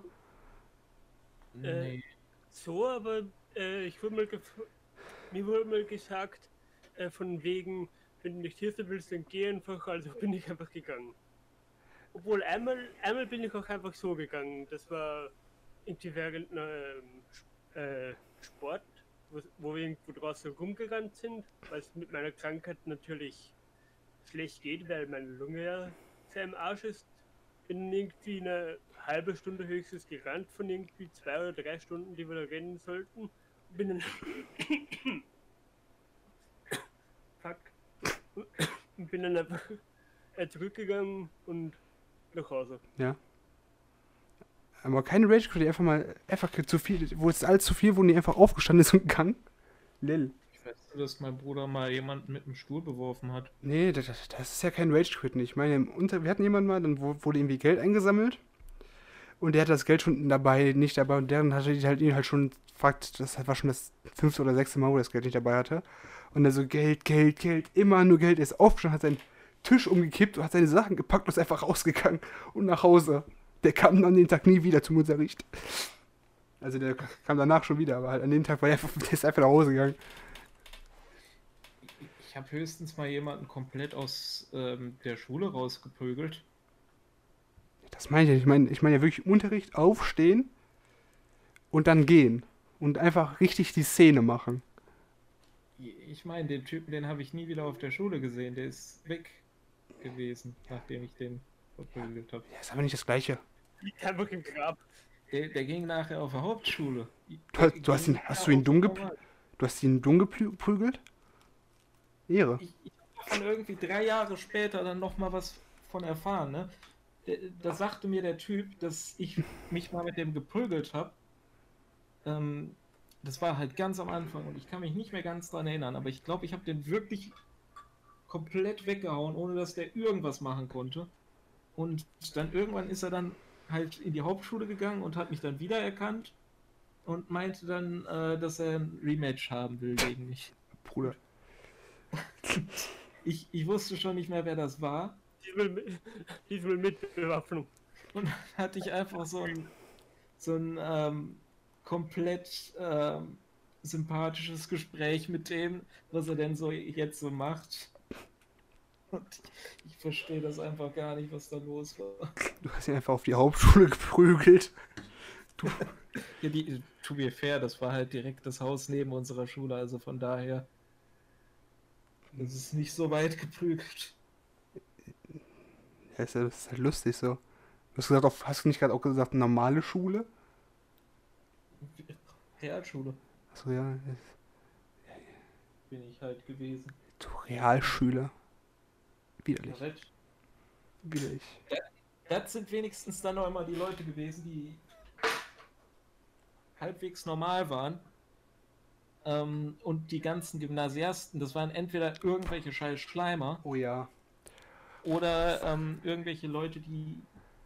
Äh, Nee. So, aber äh, ich wurde mal gef- mir wurde mal gesagt, äh, von wegen, wenn du nicht sein willst, dann geh einfach, also bin ich einfach gegangen. Obwohl einmal, einmal bin ich auch einfach so gegangen. Das war irgendwie während einer äh, Sport, wo, wo wir irgendwo draußen rumgerannt sind, weil es mit meiner Krankheit natürlich schlecht geht, weil meine Lunge ja sehr im Arsch ist. Bin irgendwie eine halbe Stunde höchstens gerannt von irgendwie zwei oder drei Stunden, die wir da rennen sollten. Bin dann. Fuck. Und bin dann einfach äh, zurückgegangen und nach Hause. Aber keine Rage-Quitter, die einfach mal einfach zu viel, wo es allzu viel, wo die einfach aufgestanden ist und gegangen. Lil. Ich weiß nur, dass mein Bruder mal jemanden mit einem Stuhl beworfen hat. Nee, das, das- ist ja kein Rage-Quitten. Ich meine, im Unter wir hatten jemanden mal, dann wu- wurde irgendwie Geld eingesammelt. Und der hatte das Geld schon dabei, nicht dabei. Und deren hatte die halt ihn halt schon fragt, das war schon das fünfte oder sechste Mal, wo er das Geld nicht dabei hatte. Und er so, Geld, Geld, Geld, immer nur Geld. Er ist aufgestanden, hat seinen Tisch umgekippt und hat seine Sachen gepackt und ist einfach rausgegangen und nach Hause. Der kam an den Tag nie wieder zum Unterricht. Also der kam danach schon wieder, aber halt an dem Tag war er einfach, (laughs) der ist einfach nach Hause gegangen. Ich habe höchstens mal jemanden komplett aus ähm, der Schule rausgeprügelt. Das meine ich ja nicht. Ich meine, ich meine ja wirklich im Unterricht aufstehen und dann gehen. Und einfach richtig die Szene machen. Ich meine, den Typen, den habe ich nie wieder auf der Schule gesehen. Der ist weg gewesen, nachdem ich den verprügelt habe. Ja, ist aber nicht das Gleiche. Liegt einfach im Grab. Der, der ging nachher auf der Hauptschule. Du hast- du hast ihn- hast du ihn dumm gepl- Du hast ihn dumm geprügelt? Ehre. Ich, ich habe davon irgendwie drei Jahre später dann noch mal was von erfahren. Ne? Der- Da sagte mir der Typ, dass ich mich mal mit dem geprügelt habe. Ähm, das war halt ganz am Anfang und ich kann mich nicht mehr ganz dran erinnern, aber ich glaube, ich habe den wirklich komplett weggehauen, ohne dass der irgendwas machen konnte. Und dann irgendwann ist er dann halt in die Hauptschule gegangen und hat mich dann wiedererkannt und meinte dann, äh, dass er ein Rematch haben will gegen mich. Bruder. Ich, ich wusste schon nicht mehr, wer das war. Diesmal mit, diesmal mit Bewaffnung. Und dann hatte ich einfach so ein, so ein ähm, komplett ähm, sympathisches Gespräch mit dem, was er denn so jetzt so macht. Und ich, ich verstehe das einfach gar nicht, was da los war. Du hast ihn einfach auf die Hauptschule geprügelt. Ja, die, to be fair, das war halt direkt das Haus neben unserer Schule, also von daher. Das ist nicht so weit geprügelt. Ja, ist, ja- das ist halt lustig so. Du hast gesagt, hast du nicht gerade auch gesagt, normale Schule? Realschule Achso, ja. bin ich halt gewesen. Du Realschüler. Widerlich. Korrekt. Widerlich. Das sind wenigstens dann noch immer die Leute gewesen, die halbwegs normal waren. Ähm, und die ganzen Gymnasiasten, das waren entweder irgendwelche scheiß Schleimer Oh ja. Oder ähm, irgendwelche Leute, die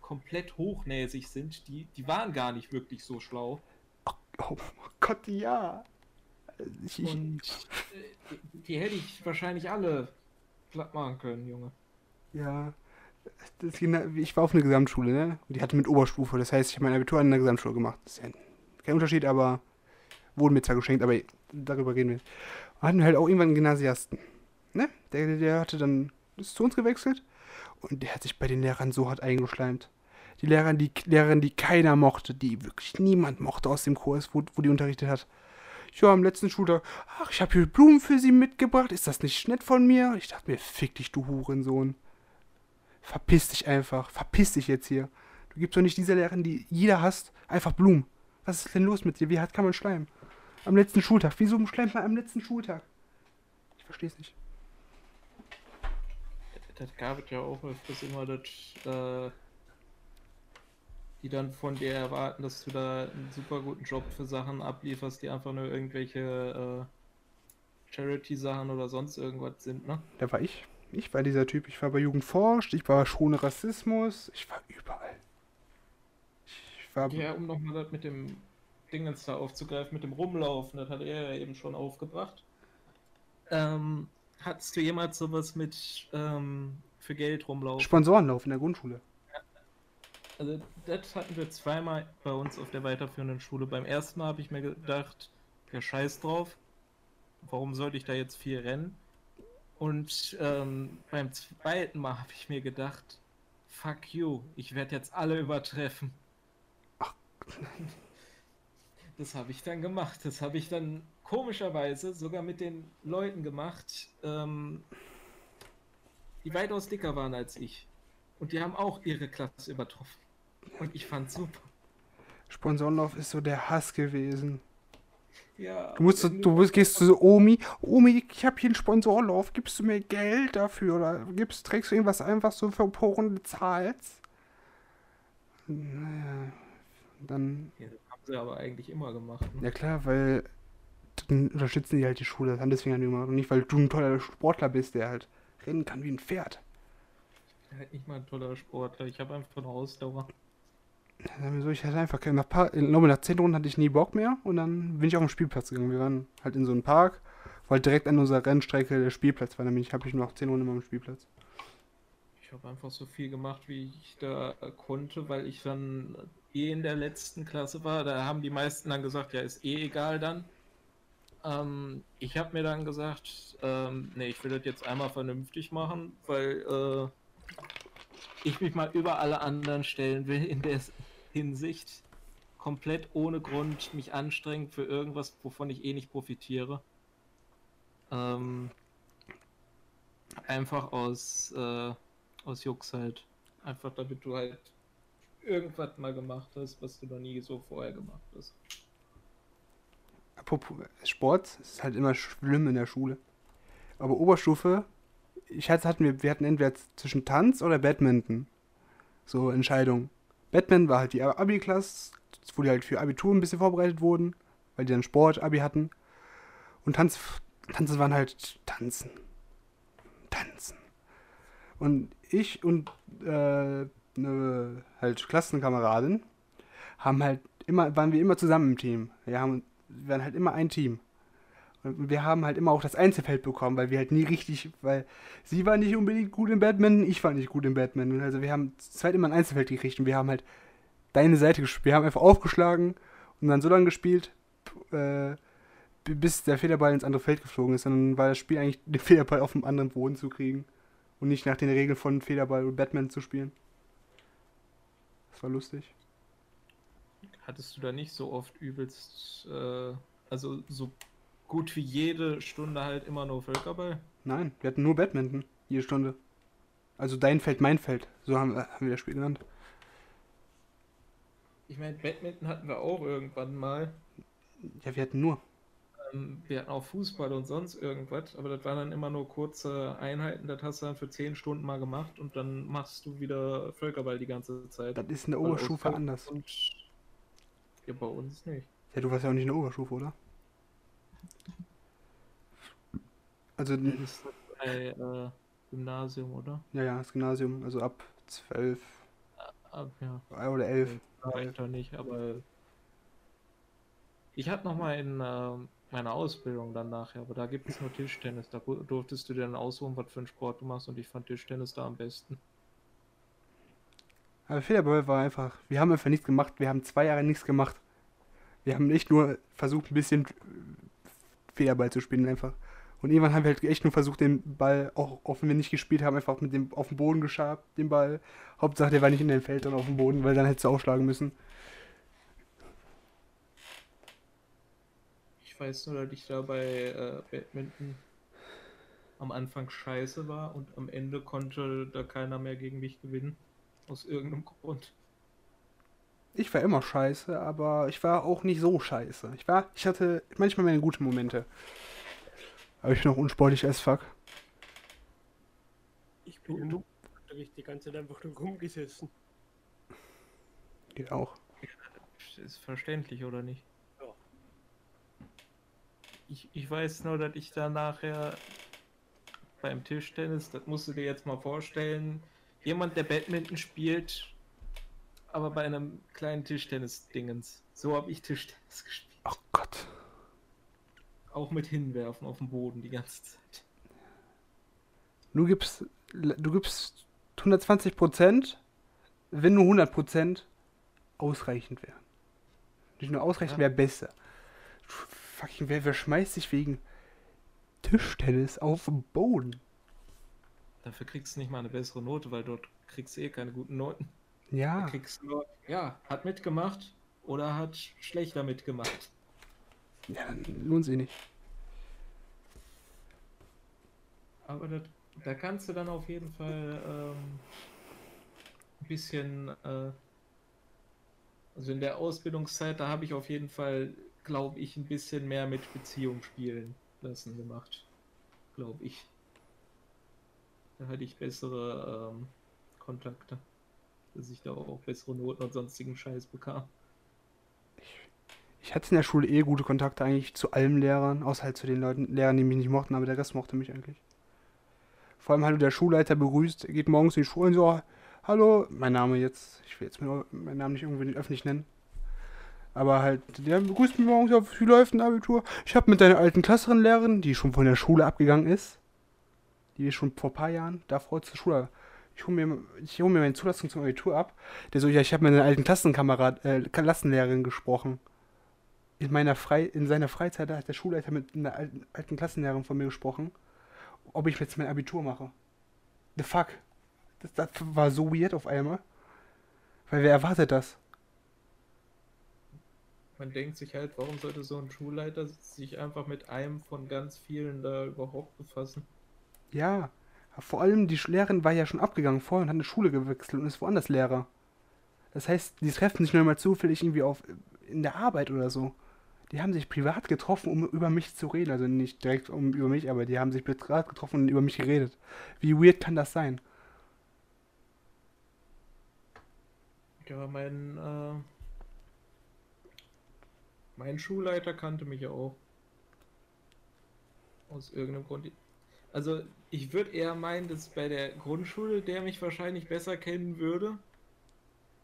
komplett hochnäsig sind, die, die waren gar nicht wirklich so schlau. Oh Gott, ja. Und äh, die, hätte ich wahrscheinlich alle platt machen können, Junge. Ja. Das, ich war auf einer Gesamtschule, ne? Und die hatte mit Oberstufe. Das heißt, ich habe mein Abitur an einer Gesamtschule gemacht. Das ist ja kein Unterschied, aber wurden mir zwar geschenkt, aber darüber reden wir. Und hatten halt auch irgendwann einen Gymnasiasten. Ne? Der, der hatte dann ist zu uns gewechselt und der hat sich bei den Lehrern so hart eingeschleimt. Die Lehrerin, die Lehrerin, die keiner mochte, die wirklich niemand mochte aus dem Kurs, wo, wo die unterrichtet hat. ja, am letzten Schultag, ach, ich habe hier Blumen für sie mitgebracht. Ist das nicht nett von mir? Ich dachte mir, fick dich, du Hurensohn. Verpiss dich einfach. Verpiss dich jetzt hier. Du gibst doch nicht dieser Lehrerin, die jeder hasst, einfach Blumen. Was ist denn los mit dir? Wie hart kann man schleimen? Am letzten Schultag. Wieso schleimt man am letzten Schultag? Ich verstehe es nicht. Das gab es ja auch öfters immer, dass äh, die dann von dir erwarten, dass du da einen super guten Job für Sachen ablieferst, die einfach nur irgendwelche äh, Charity-Sachen oder sonst irgendwas sind, ne? Da war ich. Ich war dieser Typ. Ich war bei Jugend forscht, ich war Schone Rassismus, ich war überall. Ich war. Ja, um nochmal das mit dem Dingens da aufzugreifen, mit dem Rumlaufen, das hat er ja eben schon aufgebracht. Ähm, hattest du jemals sowas mit ähm, für Geld rumlaufen? Sponsorenlauf in der Grundschule. Also das hatten wir zweimal bei uns auf der weiterführenden Schule. Beim ersten Mal habe ich mir gedacht, ja scheiß drauf, warum sollte ich da jetzt viel rennen? Und ähm, beim zweiten Mal habe ich mir gedacht, fuck you, ich werde jetzt alle übertreffen. Ach. Das habe ich dann gemacht. Das habe ich dann komischerweise sogar mit den Leuten gemacht, ähm, die weitaus dicker waren als ich. Und die haben auch ihre Klasse übertroffen. Und ich fand's super. Sponsorenlauf ist so der Hass gewesen. Ja. Du musst, du musst, gehst zu so Omi, Omi, ich habe hier einen Sponsorenlauf, gibst du mir Geld dafür oder gibst, trägst du irgendwas ein, was du für Poren bezahlst? Naja, dann. Ja, das haben sie aber eigentlich immer gemacht. Ne? Ja klar, weil dann unterstützen die halt die Schule, das haben deswegen halt immer. Und nicht, weil du ein toller Sportler bist, der halt rennen kann wie ein Pferd. Halt nicht mal ein toller Sportler, ich habe einfach eine Ausdauer. Ja, so, ich hatte einfach keine, nach, paar, ich glaube, nach 10 Runden hatte ich nie Bock mehr und dann bin ich auf den Spielplatz gegangen. Wir waren halt in so einem Park, halt direkt an unserer Rennstrecke der Spielplatz war. Nämlich habe ich nur noch 10 Runden am Spielplatz. Ich habe einfach so viel gemacht, wie ich da konnte, weil ich dann eh in der letzten Klasse war. Da haben die meisten dann gesagt, ja, ist eh egal dann. Ähm, ich habe mir dann gesagt, ähm, nee, ich will das jetzt einmal vernünftig machen, weil äh, ich mich mal über alle anderen stellen will in der Hinsicht. Komplett ohne Grund mich anstrengen für irgendwas, wovon ich eh nicht profitiere. Ähm, einfach aus, äh, aus Jux halt. Einfach damit du halt irgendwas mal gemacht hast, was du noch nie so vorher gemacht hast. Apropos Sport, ist halt immer schlimm in der Schule. Aber Oberstufe, ich hatte, hatten wir, wir hatten entweder zwischen Tanz oder Badminton. So Entscheidung. Badminton war halt die Abi-Klasse, wo die halt für Abitur ein bisschen vorbereitet wurden, weil die dann Sport, Abi hatten. Und Tanz, Tanzen waren halt Tanzen. Tanzen. Und ich und äh, eine halt Klassenkameradin haben halt immer, waren wir immer zusammen im Team. Wir haben, wir waren halt immer ein Team. Und wir haben halt immer auch das Einzelfeld bekommen, weil wir halt nie richtig, weil sie war nicht unbedingt gut im Badminton, ich war nicht gut im Badminton. Also wir haben zweit immer ein Einzelfeld gekriegt und wir haben halt deine Seite gespielt. Wir haben einfach aufgeschlagen und dann so lange gespielt, äh, bis der Federball ins andere Feld geflogen ist. Dann war das Spiel eigentlich, (laughs) den Federball auf dem anderen Boden zu kriegen und nicht nach den Regeln von Federball und Badminton zu spielen. Das war lustig. Hattest du da nicht so oft übelst, äh, also so gut wie jede Stunde halt immer nur Völkerball? Nein, wir hatten nur Badminton jede Stunde. Also dein Feld, mein Feld. So haben, haben wir das Spiel genannt. Ich meine, Badminton hatten wir auch irgendwann mal. Ja, wir hatten nur. Ähm, wir hatten auch Fußball und sonst irgendwas, aber das waren dann immer nur kurze Einheiten. Das hast du dann für 10 Stunden mal gemacht und dann machst du wieder Völkerball die ganze Zeit. Das ist in der Weil Oberstufe anders. Und ja, bei uns nicht. Ja, du warst ja auch nicht in der Oberstufe, oder? Also, Das ist bei äh, Gymnasium, oder? ja, ja, das Gymnasium, also ab 12 Ah, ja. oder 11. Reicht doch nicht, aber ich hatte noch mal in ähm, meiner Ausbildung dann nachher, aber da gibt es nur Tischtennis. Da durftest du dir dann aussuchen, was für einen Sport du machst und ich fand Tischtennis da am besten. Aber Federball war einfach, wir haben einfach nichts gemacht, wir haben zwei Jahre nichts gemacht. Wir haben echt nur versucht, ein bisschen Federball zu spielen einfach. Und irgendwann haben wir halt echt nur versucht, den Ball, auch, auch wenn wir nicht gespielt haben, einfach mit dem auf den Boden geschabt, den Ball. Hauptsache, der war nicht in den Feld, sondern auf dem Boden, weil dann hättest du aufschlagen müssen. Ich Ich weiß nur, dass ich da bei äh, Badminton am Anfang scheiße war und am Ende konnte da keiner mehr gegen mich gewinnen. Aus irgendeinem Grund. Ich war immer scheiße, aber ich war auch nicht so scheiße. Ich war, ich hatte manchmal meine guten Momente. Aber ich bin auch unsportlich als fuck. Ich bin im Unterricht die ganze Zeit einfach nur rumgesessen. Geht auch. Ist verständlich, oder nicht? Ja. Ich, ich weiß nur, dass ich da nachher beim Tischtennis, das musst du dir jetzt mal vorstellen, jemand, der Badminton spielt, aber bei einem kleinen Tischtennis-Dingens. So habe ich Tischtennis (laughs) gespielt. Oh Gott. Auch mit Hinwerfen auf dem Boden die ganze Zeit. Du gibst, du gibst 120 Prozent, wenn nur 100 Prozent ausreichend wären. Nicht nur ausreichend, Ja. wäre besser. Fucking, wer, wer schmeißt sich wegen Tischtennis auf den Boden? Dafür kriegst du nicht mal eine bessere Note, weil dort kriegst du eh keine guten Noten. Ja. Da kriegst du nur, ja, hat mitgemacht oder hat schlechter mitgemacht. Ja, lohnt sich nicht. Aber das, da kannst du dann auf jeden Fall ähm, ein bisschen, äh, also in der Ausbildungszeit, da habe ich auf jeden Fall, glaube ich, ein bisschen mehr mit Beziehung spielen lassen gemacht. Glaube ich. Da hatte ich bessere ähm, Kontakte. Dass ich da auch bessere Noten und sonstigen Scheiß bekam. Ich hatte in der Schule eh gute Kontakte eigentlich zu allen Lehrern, außer halt zu den Leuten, Lehrern, die mich nicht mochten, aber der Rest mochte mich eigentlich. Vor allem halt der Schulleiter begrüßt, geht morgens in die Schule und so, hallo, mein Name jetzt, ich will jetzt meinen meinen Namen nicht irgendwie öffentlich nennen. Aber halt, der begrüßt mich morgens auf, wie läuft ein Abitur? Ich habe mit deiner alten Klassenlehrerin, die schon von der Schule abgegangen ist, die ist schon vor ein paar Jahren davor zur Schule. Ich hole mir, hol mir meine Zulassung zum Abitur ab. Der so, ja, ich habe mit einer alten Klassenkamerad, äh, Klassenlehrerin gesprochen in meiner Frei in seiner Freizeit hat der Schulleiter mit einer alten, alten Klassenlehrerin von mir gesprochen, ob ich jetzt mein Abitur mache. The fuck? Das, das war so weird auf einmal. Weil wer erwartet das? Man denkt sich halt, warum sollte so ein Schulleiter sich einfach mit einem von ganz vielen da überhaupt befassen? Ja. Vor allem die Lehrerin war ja schon abgegangen vorher und hat eine Schule gewechselt und ist woanders Lehrer. Das heißt, die treffen sich nur mal zufällig irgendwie auf in der Arbeit oder so. Die haben sich privat getroffen, um über mich zu reden. Also nicht direkt um über mich, aber die haben sich privat getroffen und über mich geredet. Wie weird kann das sein? Ja, mein, äh, mein Schulleiter kannte mich ja auch. Aus irgendeinem Grund. Also, ich würde eher meinen, dass bei der Grundschule der mich wahrscheinlich besser kennen würde.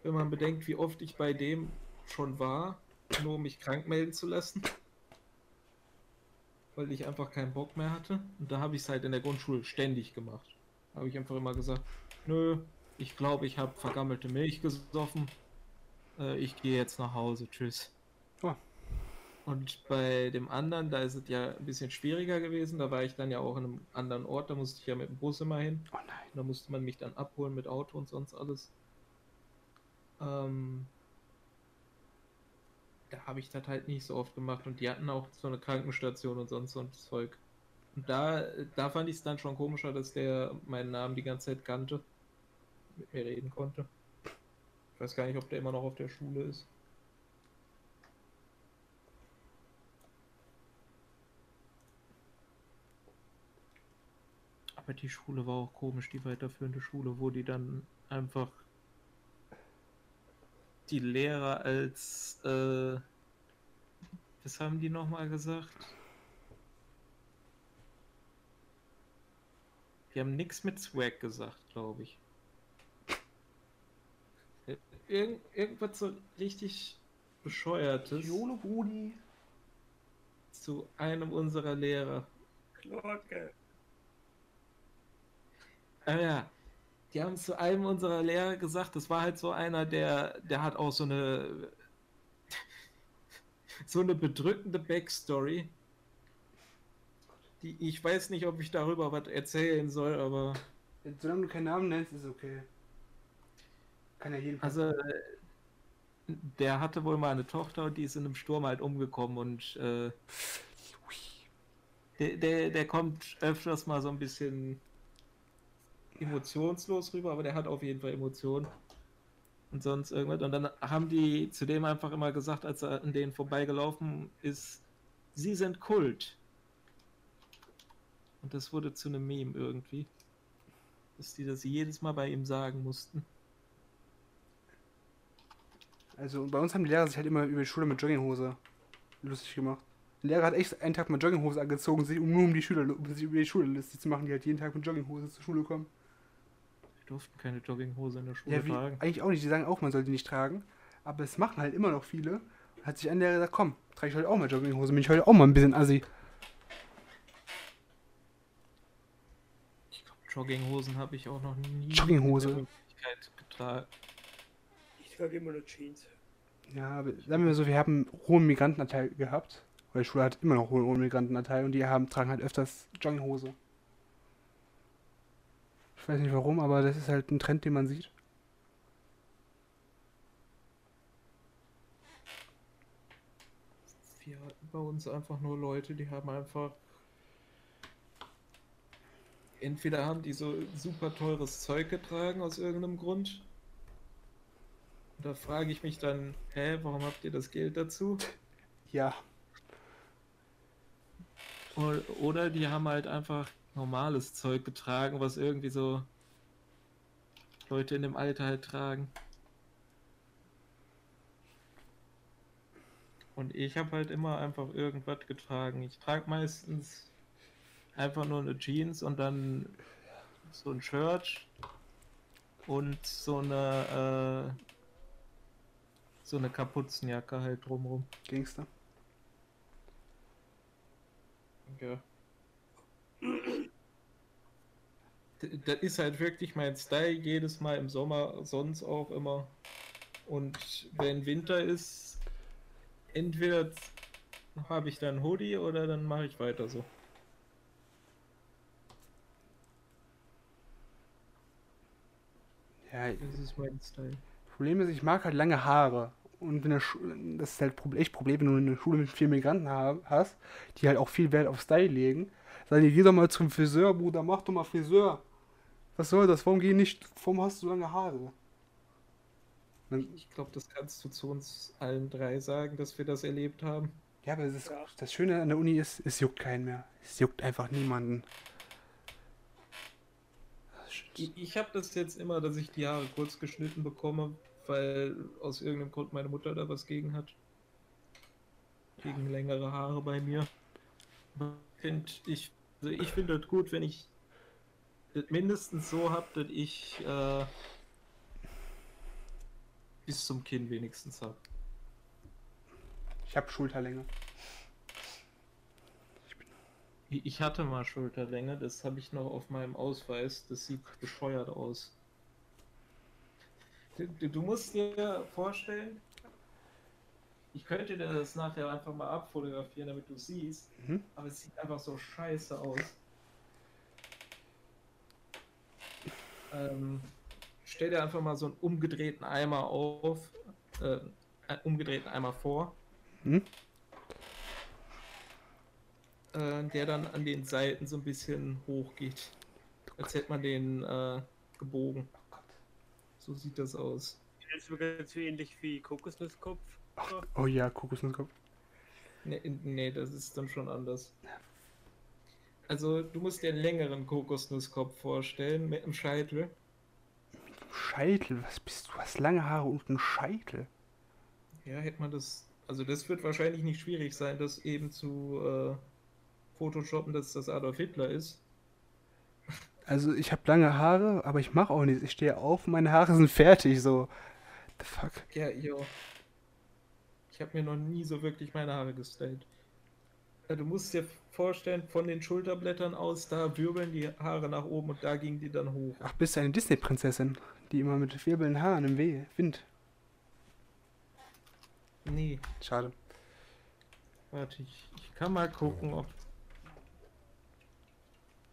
Wenn man bedenkt, wie oft ich bei dem schon war, nur um mich krank melden zu lassen. Weil ich einfach keinen Bock mehr hatte. Und da habe ich es halt in der Grundschule ständig gemacht. Habe ich einfach immer gesagt, nö, ich glaube, ich habe vergammelte Milch gesoffen. Äh, ich gehe jetzt nach Hause. Tschüss. Oh. Und bei dem anderen, da ist es ja ein bisschen schwieriger gewesen. Da war ich dann ja auch in einem anderen Ort. Da musste ich ja mit dem Bus immer hin. Oh nein. Da musste man mich dann abholen mit Auto und sonst alles. Ähm, da habe ich das halt nicht so oft gemacht und die hatten auch so eine Krankenstation und sonst so ein Zeug. Und da, da fand ich es dann schon komischer, dass der meinen Namen die ganze Zeit kannte, mit mir reden konnte. Ich weiß gar nicht, ob der immer noch auf der Schule ist. Aber die Schule war auch komisch, die weiterführende Schule, wo die dann einfach die Lehrer als, äh, was haben die nochmal gesagt? Die haben nichts mit Swag gesagt, glaube ich. Irgend, irgendwas so richtig bescheuertes Jolo Brudi. zu einem unserer Lehrer. Glocke. Ah ja, die haben zu einem unserer Lehrer gesagt, das war halt so einer, der, der hat auch so eine so eine bedrückende Backstory. Die, ich weiß nicht, ob ich darüber was erzählen soll, aber Solange du keinen Namen nennst, ist okay. Kann ja jeden also der hatte wohl mal eine Tochter und die ist in einem Sturm halt umgekommen und äh, der, der, der kommt öfters mal so ein bisschen emotionslos rüber, aber der hat auf jeden Fall Emotionen und sonst irgendwas. Und dann haben die zu dem einfach immer gesagt, als er an denen vorbeigelaufen ist, sie sind Kult. Und das wurde zu einem Meme irgendwie. Dass die das jedes Mal bei ihm sagen mussten. Also bei uns haben die Lehrer sich halt immer über die Schule mit Jogginghose lustig gemacht. Der Lehrer hat echt einen Tag mal Jogginghose angezogen, sich, um nur um die Schüler, um sich über die Schule lustig zu machen, die halt jeden Tag mit Jogginghose zur Schule kommen. Wir durften keine Jogginghose in der Schule Ja, wie, tragen. eigentlich auch nicht. Die sagen auch, man soll die nicht tragen. Aber es machen halt immer noch viele. Hat sich ein Lehrer gesagt, komm, trage ich heute auch mal Jogginghose. Bin ich heute auch mal ein bisschen assi. Ich glaube, Jogginghosen habe ich auch noch nie Jogginghose? in der Öffentlichkeit getragen. Ich trage immer nur Jeans. Ja, aber sagen wir so, wir haben einen hohen Migrantenanteil gehabt. Weil die Schule hat immer noch einen hohen Migrantenanteil und die haben, tragen halt öfters Jogginghose. Ich weiß nicht warum, aber das ist halt ein Trend, den man sieht. Wir hatten bei uns einfach nur Leute, die haben einfach. Entweder haben die so super teures Zeug getragen aus irgendeinem Grund. Und da frage ich mich dann, hä, warum habt ihr das Geld dazu? Ja. Oder die haben halt einfach normales Zeug getragen, was irgendwie so Leute in dem Alter halt tragen. Und ich habe halt immer einfach irgendwas getragen. Ich trage meistens einfach nur eine Jeans und dann so ein Shirt und so eine äh, so eine Kapuzenjacke halt drumrum. Gangster. Ja. (clears throat) Das ist halt wirklich mein Style, jedes Mal im Sommer, sonst auch immer. Und wenn Winter ist, entweder habe ich dann Hoodie oder dann mache ich weiter so. Ja, Das ist mein Style. Problem ist, ich mag halt lange Haare. Und der Schu das ist halt echt Problem, wenn du in der Schule mit vielen Migranten ha hast, die halt auch viel Wert auf Style legen. Sagen die, geh doch mal zum Friseur, Bruder, mach doch mal Friseur. Was soll das? Warum geh nicht, warum hast du lange Haare? Dann, Ich glaube, das kannst du zu uns allen drei sagen, dass wir das erlebt haben. ja, aber das, ist, Ja. das Schöne an der Uni ist, es juckt keinen mehr. Es juckt einfach niemanden. Ich, ich habe das jetzt immer, dass ich die Haare kurz geschnitten bekomme, weil aus irgendeinem Grund meine Mutter da was gegen hat. Gegen längere Haare bei mir. Find ich also ich finde das gut, wenn ich das mindestens so habe, dass ich äh, bis zum Kinn wenigstens habe. Ich habe Schulterlänge. Ich ich hatte mal Schulterlänge, das habe ich noch auf meinem Ausweis. Das sieht bescheuert aus. Du, du- du musst dir vorstellen, ich könnte dir das nachher einfach mal abfotografieren, damit du siehst, Mhm. aber es sieht einfach so scheiße aus. Ähm, stell dir einfach mal so einen umgedrehten Eimer auf, äh, einen umgedrehten Eimer vor. Mhm. äh, der dann an den Seiten so ein bisschen hoch geht. Als hätte man den äh, gebogen. So sieht das aus. Du mir ganz so ähnlich wie Kokosnusskopf? vor? Oh ja, Kokosnusskopf. Nee, nee, das ist dann schon anders. Also, du musst dir einen längeren Kokosnusskopf vorstellen mit einem Scheitel. Scheitel, was bist du? Hast lange Haare und einen Scheitel. Ja, hätte man das. Also, das wird wahrscheinlich nicht schwierig sein, das eben zu äh, photoshoppen, dass das Adolf Hitler ist. Also ich habe lange Haare, aber ich mache auch nichts. Ich stehe auf, meine Haare sind fertig, so. The fuck. Ja, jo. Ich habe mir noch nie so wirklich meine Haare gestylt. Du musst dir vorstellen, von den Schulterblättern aus, da wirbeln die Haare nach oben und da gingen die dann hoch. Ach, bist du eine Disney-Prinzessin, die immer mit wirbelnden Haaren im Weh, Wind. Nee, Schade. warte, ich, ich kann mal gucken, ob.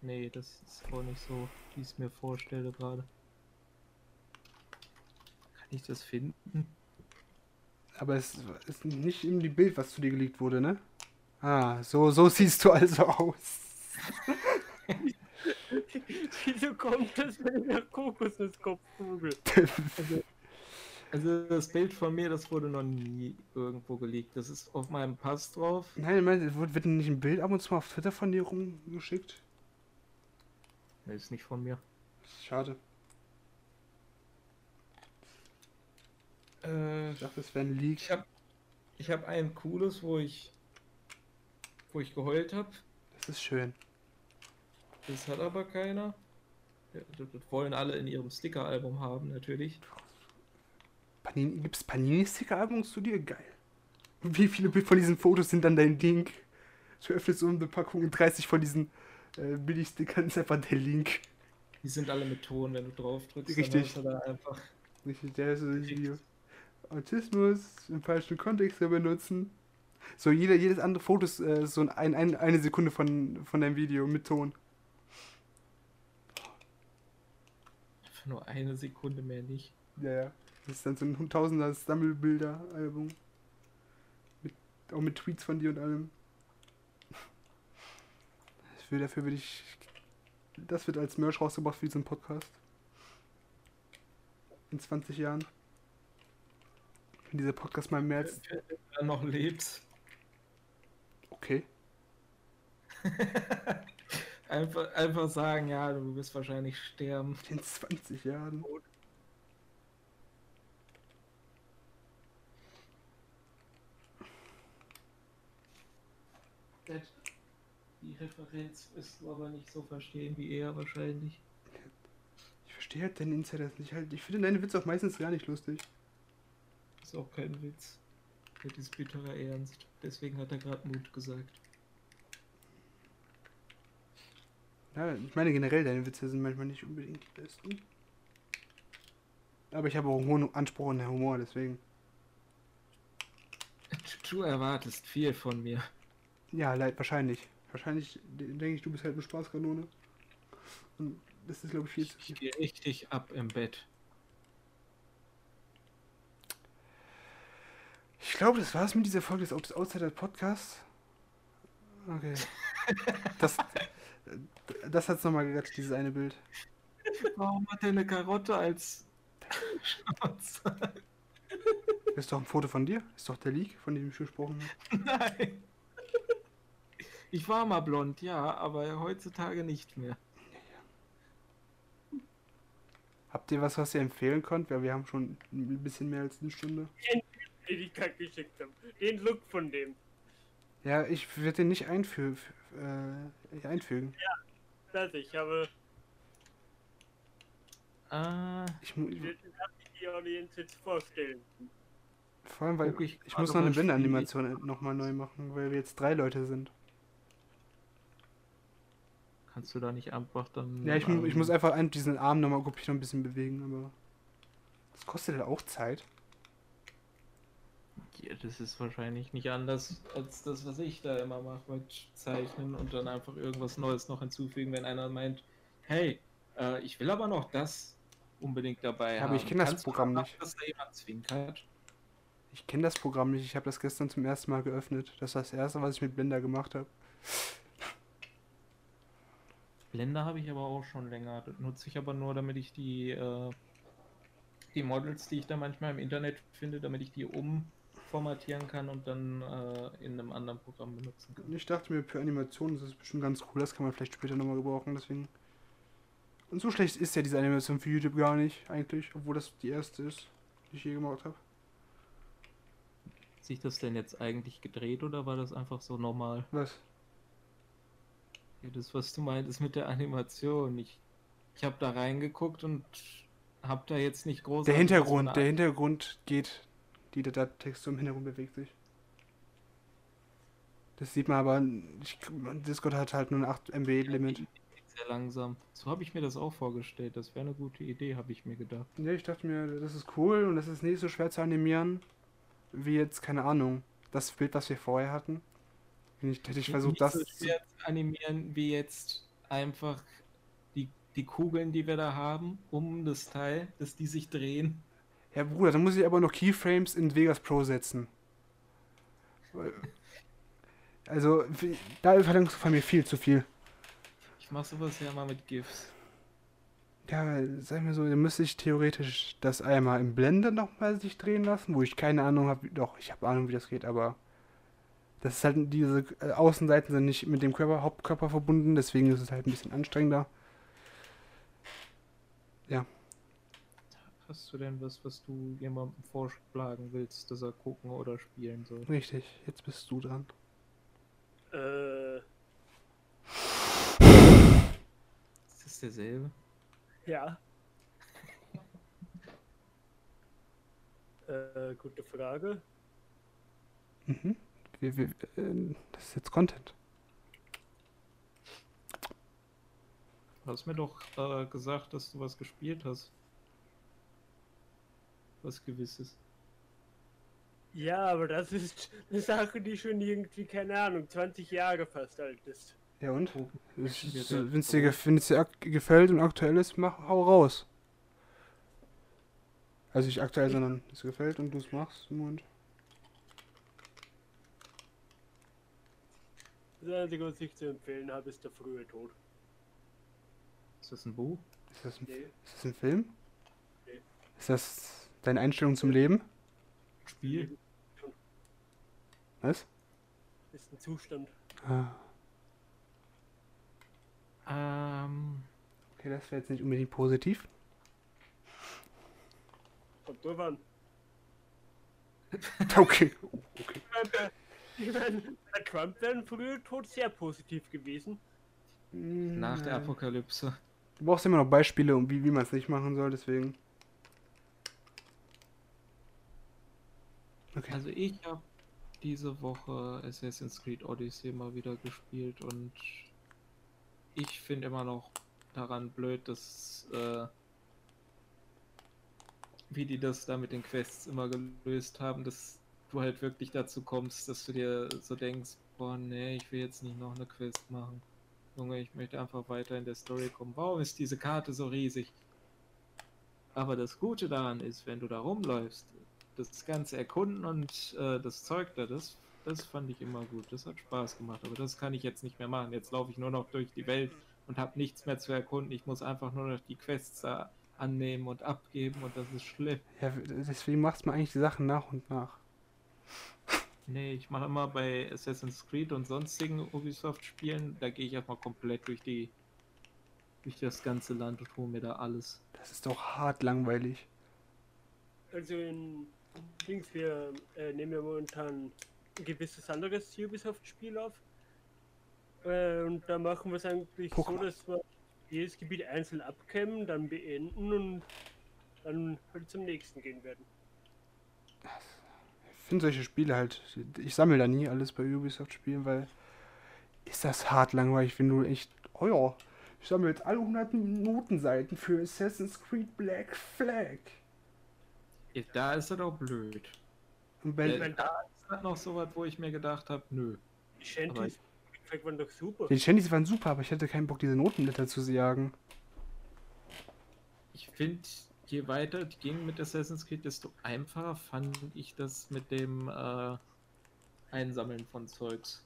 Nee, das ist auch nicht so, wie ich es mir vorstelle gerade. Kann ich das finden? Aber es ist nicht in die Bild, was zu dir gelegt wurde, ne? Ah, so, so siehst du also aus. Wieso kommt das, wenn ich nach Kokosnusskopf google? Also das Bild von mir, das wurde noch nie irgendwo gelegt. Das ist auf meinem Pass drauf. Nein, ich meine, wird nicht ein Bild ab und zu mal auf Twitter von dir rumgeschickt? Ne, ist nicht von mir. Schade. Äh, Ich dachte, es wäre ein Leak. ich habe ich hab ein cooles, wo ich wo ich geheult habe. Das ist schön. Das hat aber keiner. Ja, Das wollen alle in ihrem Sticker-Album haben, natürlich. Panini, gibt's Panini-Sticker-Albums zu dir? Geil. Wie viele von diesen Fotos sind dann dein Ding? Du öffnest so eine Packung und 30 von diesen äh, Billig-Stickern ist einfach der Link. Die sind alle mit Ton, wenn du drauf drückst. Richtig. Dann hast du da einfach. Richtig, der ist so. Autismus im falschen Kontext benutzen. So, jeder, jedes andere Foto ist äh, so ein, ein, eine Sekunde von, von deinem Video mit Ton. Einfach nur eine Sekunde mehr nicht. Ja, ja. Das ist dann so ein tausender Sammelbilder-Album. Mit, auch mit Tweets von dir und allem. Will, dafür würde ich. Das wird als Merch rausgebracht für diesen Podcast. In 20 Jahren. Wenn dieser Podcast mal im März. Wenn du noch lebst. Okay. (laughs) einfach, einfach sagen, ja, du wirst wahrscheinlich sterben. In 20 Jahren. Die Referenz wirst du aber nicht so verstehen wie er wahrscheinlich. Ich verstehe halt deine Insiders nicht halt. Ich finde deine Witze auch meistens gar nicht lustig. Ist auch kein Witz. Das ist bitterer Ernst. Deswegen hat er gerade Mut gesagt. Ja, ich meine generell, deine Witze sind manchmal nicht unbedingt die besten. Aber ich habe auch einen hohen Anspruch an den Humor, deswegen. Du erwartest viel von mir. Ja, leid, wahrscheinlich. Wahrscheinlich de- denke ich, du bist halt eine Spaßkanone. Und das ist, glaube ich, viel zu Ich viel. gehe richtig ab im Bett. Ich glaube, das war's mit dieser Folge des Out- Outsider Podcasts. Okay. (laughs) Das, das hat's nochmal gerettet, dieses eine Bild. Warum hat er eine Karotte als Schnauze? Das ist doch ein Foto von dir. Ist doch der Leak, von dem ich gesprochen habe. Nein. Ich war mal blond, ja, aber heutzutage nicht mehr. Habt ihr was, was ihr empfehlen könnt? Weil wir haben schon ein bisschen mehr als eine Stunde. Den ich gerade geschickt habe. Den Look von dem. Ja, ich werde den nicht einfü äh, einfügen. Das ich habe. Ah, Ich, darf ich die jetzt vorstellen. vor allem, weil ich ich muss noch eine mal Blenderanimation nochmal neu machen, weil wir jetzt drei Leute sind. kannst du da nicht einfach dann. Ja, ich, ich muss einfach ein, diesen Arm nochmal guck ich noch ein bisschen bewegen, aber das kostet halt auch Zeit. Ja, das ist wahrscheinlich nicht anders als das, was ich da immer mache mit Zeichnen und dann einfach irgendwas Neues noch hinzufügen, wenn einer meint, hey, äh, ich will aber noch das unbedingt dabei Ja, haben. aber ich kenn das Programm nicht. Dass da jemand zwinkert. Ich kenne das Programm nicht. Ich habe das gestern zum ersten Mal geöffnet. Das ist das erste, was ich mit Blender gemacht habe. Blender habe ich aber auch schon länger. Das nutze ich aber nur, damit ich die, äh, die Models, die ich da manchmal im Internet finde, damit ich die umformatieren kann und dann äh, in einem anderen Programm benutzen kann. Ich dachte mir, für Animationen ist das bestimmt ganz cool. Das kann man vielleicht später nochmal gebrauchen. Deswegen. Und so schlecht ist ja diese Animation für YouTube gar nicht, eigentlich. Obwohl das die erste ist, die ich je gemacht habe. Hat sich das denn jetzt eigentlich gedreht oder war das einfach so normal? Was? Ja, das, was du meintest mit der Animation. Ich, ich habe da reingeguckt und habe da jetzt nicht groß. Der Hintergrund, der Hintergrund geht. Die, Text im Hintergrund bewegt sich. Das sieht man aber. Ich, Discord hat halt nur ein 8 MB Limit. Sehr langsam. So habe ich mir das auch vorgestellt. Das wäre eine gute Idee, habe ich mir gedacht. Ja, ich dachte mir, das ist cool und das ist nicht so schwer zu animieren. Wie jetzt, keine Ahnung, das Bild, was wir vorher hatten. Wenn ich, hätte ich versucht, Nicht das. so zu- schwer zu animieren, wie jetzt einfach die, die Kugeln, die wir da haben, um das Teil, dass die sich drehen. Ja, Bruder, dann muss ich aber noch Keyframes in Vegas Pro setzen. Also, da verlangst du von mir viel zu viel. Ich mach sowas ja mal mit GIFs. Ja, sag mir so, dann müsste ich theoretisch das einmal im Blender nochmal sich drehen lassen, wo ich keine Ahnung habe. Doch, ich habe Ahnung, wie das geht, aber das ist halt, diese äh, Außenseiten sind nicht mit dem Körper, Hauptkörper verbunden, deswegen ist es halt ein bisschen anstrengender. Hast du denn was, was du jemandem vorschlagen willst, dass er gucken oder spielen soll? Richtig, jetzt bist du dran. Äh, Ist das derselbe? ja. (laughs) äh, gute Frage. Mhm. Wir, wir, äh, das ist jetzt Content. Du hast mir doch äh, gesagt, dass du was gespielt hast. Was gewisses. Ja, aber das ist eine Sache, die schon irgendwie, keine Ahnung, 20 Jahre fast alt ist. Ja und? Wenn es dir, dir, gefällt und aktuell ist, mach, hau raus. Also nicht aktuell, sondern es gefällt und du es machst. Und Das Einzige, was ich zu empfehlen habe, ist der frühe Tod. Ist das ein Buch? ist, das ein, Nee. ist das ein Film? Nee. Ist das deine Einstellung zum Leben? Spiel? Was? Ist ein Zustand. Ah, Ähm, okay, das wäre jetzt nicht unbedingt positiv. Kommt drauf an. Okay. Ich meine, bei Trump wäre ein früher Tod sehr positiv gewesen. nach der. Apokalypse. Du brauchst immer noch Beispiele, um wie, wie man es nicht machen soll, deswegen. Okay. Also ich habe diese Woche Assassin's Creed Odyssey mal wieder gespielt und ich finde immer noch daran blöd, dass äh, wie die das da mit den Quests immer gelöst haben, dass du halt wirklich dazu kommst, dass du dir so denkst, boah nee, ich will jetzt nicht noch eine Quest machen. Junge, ich möchte einfach weiter in der Story kommen. Warum ist diese Karte so riesig? Aber das Gute daran ist, wenn du da rumläufst, das ganze Erkunden und äh, das Zeug da, das, das fand ich immer gut. Das hat Spaß gemacht, aber das kann ich jetzt nicht mehr machen. Jetzt laufe ich nur noch durch die Welt und habe nichts mehr zu erkunden. Ich muss einfach nur noch die Quests da annehmen und abgeben und das ist schlimm. Ja, deswegen machst man eigentlich die Sachen nach und nach. Nee, ich mache immer bei Assassin's Creed und sonstigen Ubisoft-Spielen, da gehe ich erstmal komplett durch die durch das ganze Land und hole mir da alles. Das ist doch hart langweilig. Also in Dings, wir äh, nehmen ja momentan ein gewisses anderes Ubisoft-Spiel auf. Äh, und da machen wir es eigentlich so, Pokémon. dass wir jedes Gebiet einzeln abkämmen, dann beenden und dann halt zum nächsten gehen werden. Ich finde solche Spiele halt, ich sammle da nie alles bei Ubisoft-Spielen, weil ist das hart langweilig, wenn du echt, oh ja, ich sammle jetzt alle 100 Notenseiten für Assassin's Creed Black Flag. Da ist er doch blöd. Und Äh, bei, mein- da ist halt noch so was, wo ich mir gedacht habe, nö. Die Shanties waren doch super. die Shandys waren super, aber ich hatte keinen Bock, diese Notenblätter zu jagen. Ich finde, je weiter die ging mit Assassin's Creed, desto einfacher fand ich das mit dem äh, Einsammeln von Zeugs.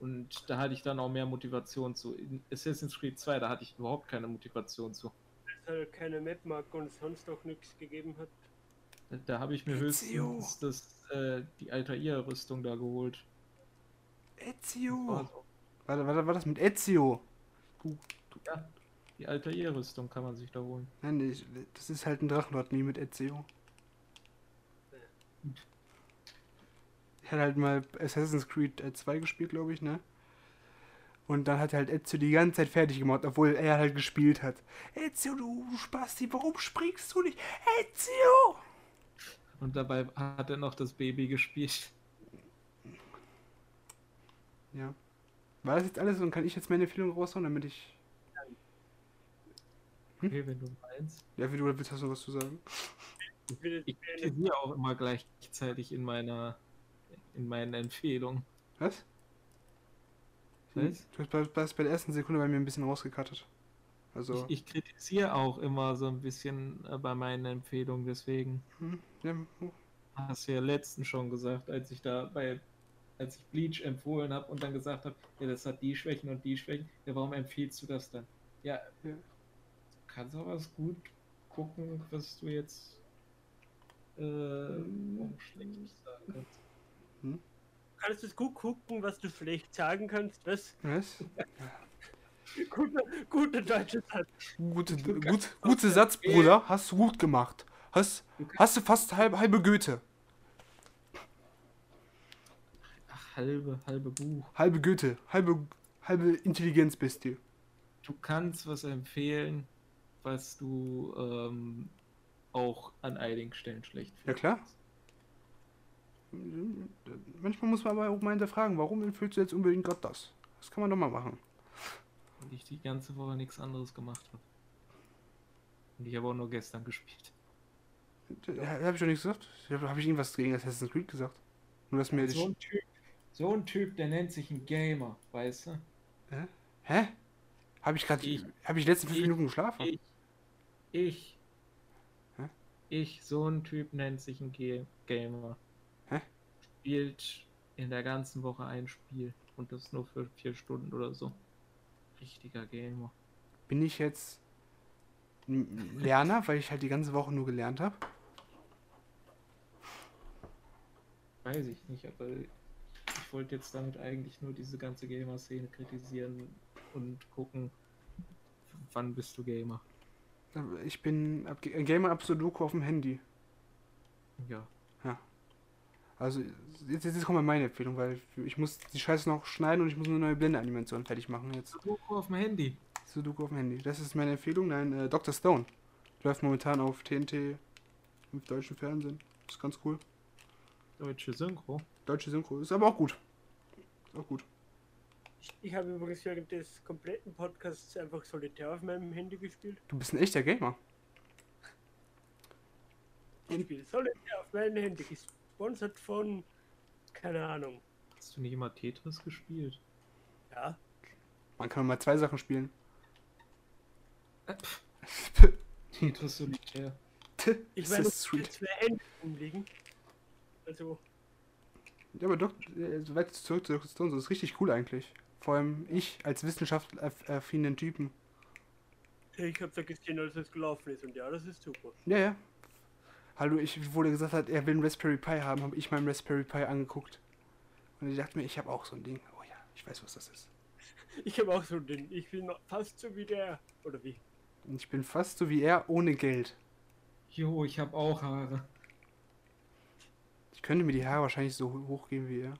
Und da hatte ich dann auch mehr Motivation zu. In Assassin's Creed 2, da hatte ich überhaupt keine Motivation zu. Dass halt keine Mapmarke und sonst auch nichts gegeben hat. Da, habe ich mir Ezio. höchstens das, äh, die Altair-Rüstung da geholt. Ezio! Also, War, war, war das mit Ezio? ja, die Altair-Rüstung kann man sich da holen. Nein, ich, das ist halt ein Drachenlord, nie mit Ezio. Ich hatte halt mal Assassin's Creed äh, 2 gespielt, glaube ich, ne? Und dann hat halt Ezio die ganze Zeit fertig gemacht, obwohl er halt gespielt hat. Ezio, du Spasti, warum springst du nicht? Ezio! Und dabei hat er noch das Baby gespielt. Ja. War das jetzt alles und kann ich jetzt meine Empfehlung raushauen, damit ich. Okay, wenn du meinst. Ja, wie du willst, hast du noch was zu sagen? Ich kritisiere auch immer gleichzeitig in meiner in meinen Empfehlungen. Was? Was? Du hast bei, hast bei der ersten Sekunde bei mir ein bisschen rausgekattet. Also, Ich, ich kritisiere auch immer so ein bisschen äh, bei meinen Empfehlungen, deswegen hm, ja, hast du ja letzten schon gesagt, als ich da bei, als ich Bleach empfohlen habe und dann gesagt habe, ja, das hat die Schwächen und die Schwächen, ja, warum empfiehlst du das dann? Ja, Ja. du kannst auch was gut gucken, was du jetzt äh, auch schlecht sagen kannst. Kannst du es gut gucken, was du schlecht sagen kannst? Was? was? (laughs) Guter, guter deutscher Satz. Gute, gut, gute Satz. Bruder. Hast du gut gemacht. Hast, hast du fast halb, halbe Goethe. Ach, halbe, halbe Buch. Halbe Goethe. Halbe, halbe Intelligenz bist du. Du kannst was empfehlen, was du ähm, auch an einigen Stellen schlecht Ja, klar. Manchmal muss man aber auch mal hinterfragen, warum empfiehlst du jetzt unbedingt gerade das? Das kann man doch mal machen. Ich die ganze Woche nichts anderes gemacht habe. Und ich habe auch nur gestern (laughs) gespielt. Habe ich doch nichts gesagt. Habe hab ich irgendwas gegen Assassin's Creed gesagt? Nur, dass mir... So ein Typ, so ein Typ, der nennt sich ein Gamer, weißt du? Hä? Habe ich gerade... Habe ich die letzten fünf ich- Minuten geschlafen? Ich, ich, Hä? ich, so ein Typ nennt sich ein Ga Gamer. Hä? Spielt in der ganzen Woche ein Spiel und das nur für vier Stunden oder so. Richtiger Gamer. Bin ich jetzt Lerner, weil ich halt die ganze Woche nur gelernt habe? Weiß ich nicht, aber ich wollte jetzt damit eigentlich nur diese ganze Gamer-Szene kritisieren und gucken, wann bist du Gamer. Ich bin Gamer ab Sudoku auf dem Handy. Ja. Also jetzt, jetzt kommt mal meine Empfehlung, weil ich muss die Scheiße noch schneiden und ich muss eine neue Blende-Animation fertig machen jetzt. Sudoku auf dem Handy. Sudoku auf dem Handy. Das ist meine Empfehlung. Nein, äh, Dr. Stone. Läuft momentan auf TNT im deutschen Fernsehen. Ist ganz cool. Deutsche Synchro. Deutsche Synchro. Ist aber auch gut. Ist auch gut. Ich, ich habe übrigens während des kompletten Podcasts einfach Solitär auf meinem Handy gespielt. Du bist ein echter Gamer. Ich spiele Solitär auf meinem Handy, gesponsert von, keine Ahnung. Hast du nicht immer Tetris gespielt? Ja, Man kann mal zwei Sachen spielen. (laughs) Tetris Solitär. ich sweet. sweet. zwei Hände umliegen. Also, Ja, aber doch, äh, so weit zurück zu Dr. Stone. Das ist richtig cool eigentlich. Vor allem ich als wissenschaftsaffinen Typen. ich habe da gesehen, als es gelaufen ist und ja, das ist super. Ja, ja. Hallo, ich, wo der gesagt hat, er will einen Raspberry Pi haben, habe ich meinen Raspberry Pi angeguckt. Und ich dachte mir, ich habe auch so ein Ding. Oh ja, ich weiß, was das ist. (laughs) Ich habe auch so ein Ding. Ich bin noch fast so wie der. Oder wie? Und ich bin fast so wie er, ohne Geld. Jo, ich habe auch Haare. Ich könnte mir die Haare wahrscheinlich so hochgeben wie er.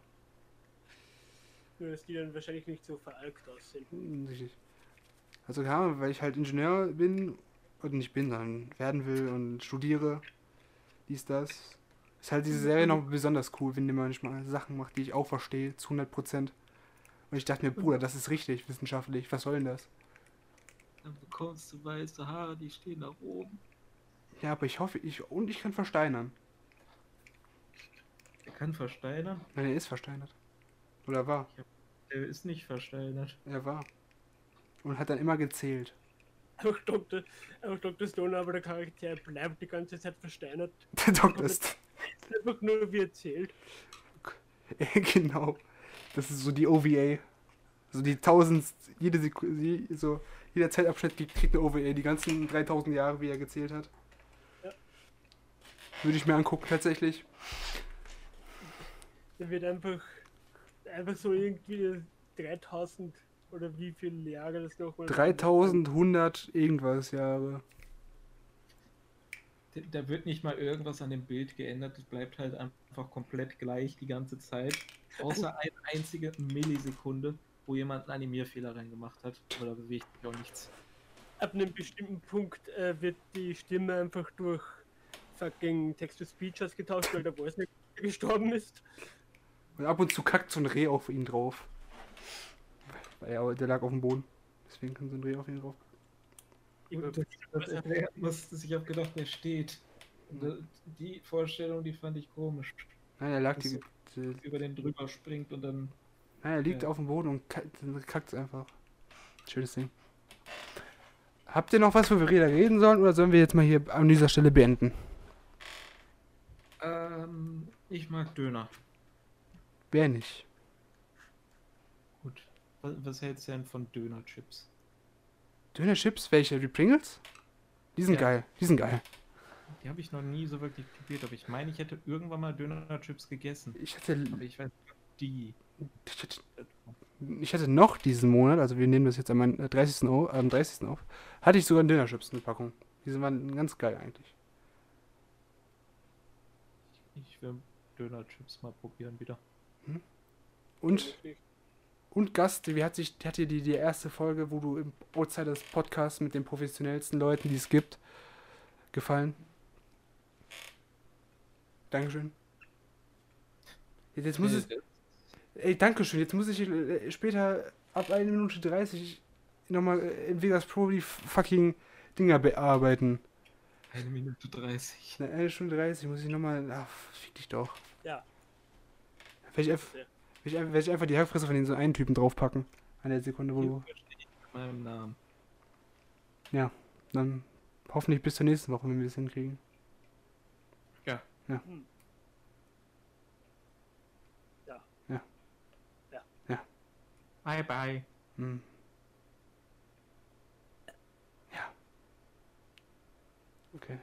Nur, dass die dann wahrscheinlich nicht so veralkt aussehen. Hm, Richtig. Also Ahnung, weil ich halt Ingenieur bin, oder nicht bin, sondern werden will und studiere. Dies, das. Ist halt diese Serie noch besonders cool, wenn die manchmal Sachen macht, die ich auch verstehe, zu 100%. Und ich dachte mir, Bruder, das ist richtig wissenschaftlich. Was soll denn das? Dann bekommst du weiße Haare, die stehen nach oben. Ja, aber ich hoffe, ich. Und ich kann versteinern. Der kann versteinern. Nein, er ist versteinert. Oder war. Der ist nicht versteinert. Er war. Und hat dann immer gezählt. Auch Dr. Auch Dr. Stone, aber der Charakter bleibt die ganze Zeit versteinert. (laughs) Der Doktor ist. Einfach nur wie erzählt. (laughs) genau. Das ist so die OVA. So die tausendst, jede Sekunde, so jeder Zeitabschnitt kriegt kriegt eine OVA, die ganzen 3000 Jahre, wie er gezählt hat. Ja. Würde ich mir angucken, tatsächlich. Da wird einfach, einfach so irgendwie 3000 oder wie viele Jahre das nochmal. 3100 irgendwas Jahre. Da- wird nicht mal irgendwas an dem Bild geändert. Es bleibt halt einfach komplett gleich die ganze Zeit. Außer eine einzige Millisekunde, wo jemand einen Animierfehler reingemacht hat. Aber da bewegt sich auch nichts. Ab einem bestimmten Punkt äh, wird die Stimme einfach durch fucking Text-to-Speech ausgetauscht, weil der Voice nicht gestorben ist. Und ab und zu kackt so ein Reh auf ihn drauf. Er, der lag auf dem Boden. Deswegen kann so ein Reh auf ihn drauf. Immer Das, das erklären musste ich habe gedacht, der steht. Und da- Die Vorstellung, die fand ich komisch. Nein, er lag die, die, Über den drüber springt und dann. Nein, er liegt Ja. auf dem Boden und kackt, einfach. Schönes Ding. Habt ihr noch was, wo wir wieder reden sollen, oder sollen wir jetzt mal hier an dieser Stelle beenden? Ähm, ich mag Döner. Wer nicht? Was, was hältst du denn von Dönerchips? Dönerchips? Welche? Die Pringles? Die sind Ja. geil. Die sind geil. Die habe ich noch nie so wirklich probiert, aber ich meine, ich hätte irgendwann mal Dönerchips gegessen. Ich hatte, Aber ich weiß die. ich hatte, ich hatte noch diesen Monat, also wir nehmen das jetzt am 30. Au- am 30. auf, hatte ich sogar einen Dönerchips, eine Packung. Die waren ganz geil eigentlich. Ich will Dönerchips mal probieren wieder. Und, und Gast, wie hat sich, hat dir die, die erste Folge, wo du im Outsiders Podcast mit den professionellsten Leuten, die es gibt, gefallen? Dankeschön. Jetzt, jetzt muss es, ey, Dankeschön, jetzt muss ich äh, später ab 1 Minute 30 nochmal äh, in Vegas Pro die fucking Dinger bearbeiten. Eine Minute 30. Na, eine Stunde 30 muss ich nochmal. Ach, fick dich doch. Ja. Werde ich, einfach- Ja. Ich, einfach- werd ich einfach die Hackfresse von den so einen Typen draufpacken. An der Sekunde, wo du. meinem Namen. Dann hoffentlich bis zur nächsten Woche, wenn wir das hinkriegen. Hm. Bye bye. Hm. Ja. Okay.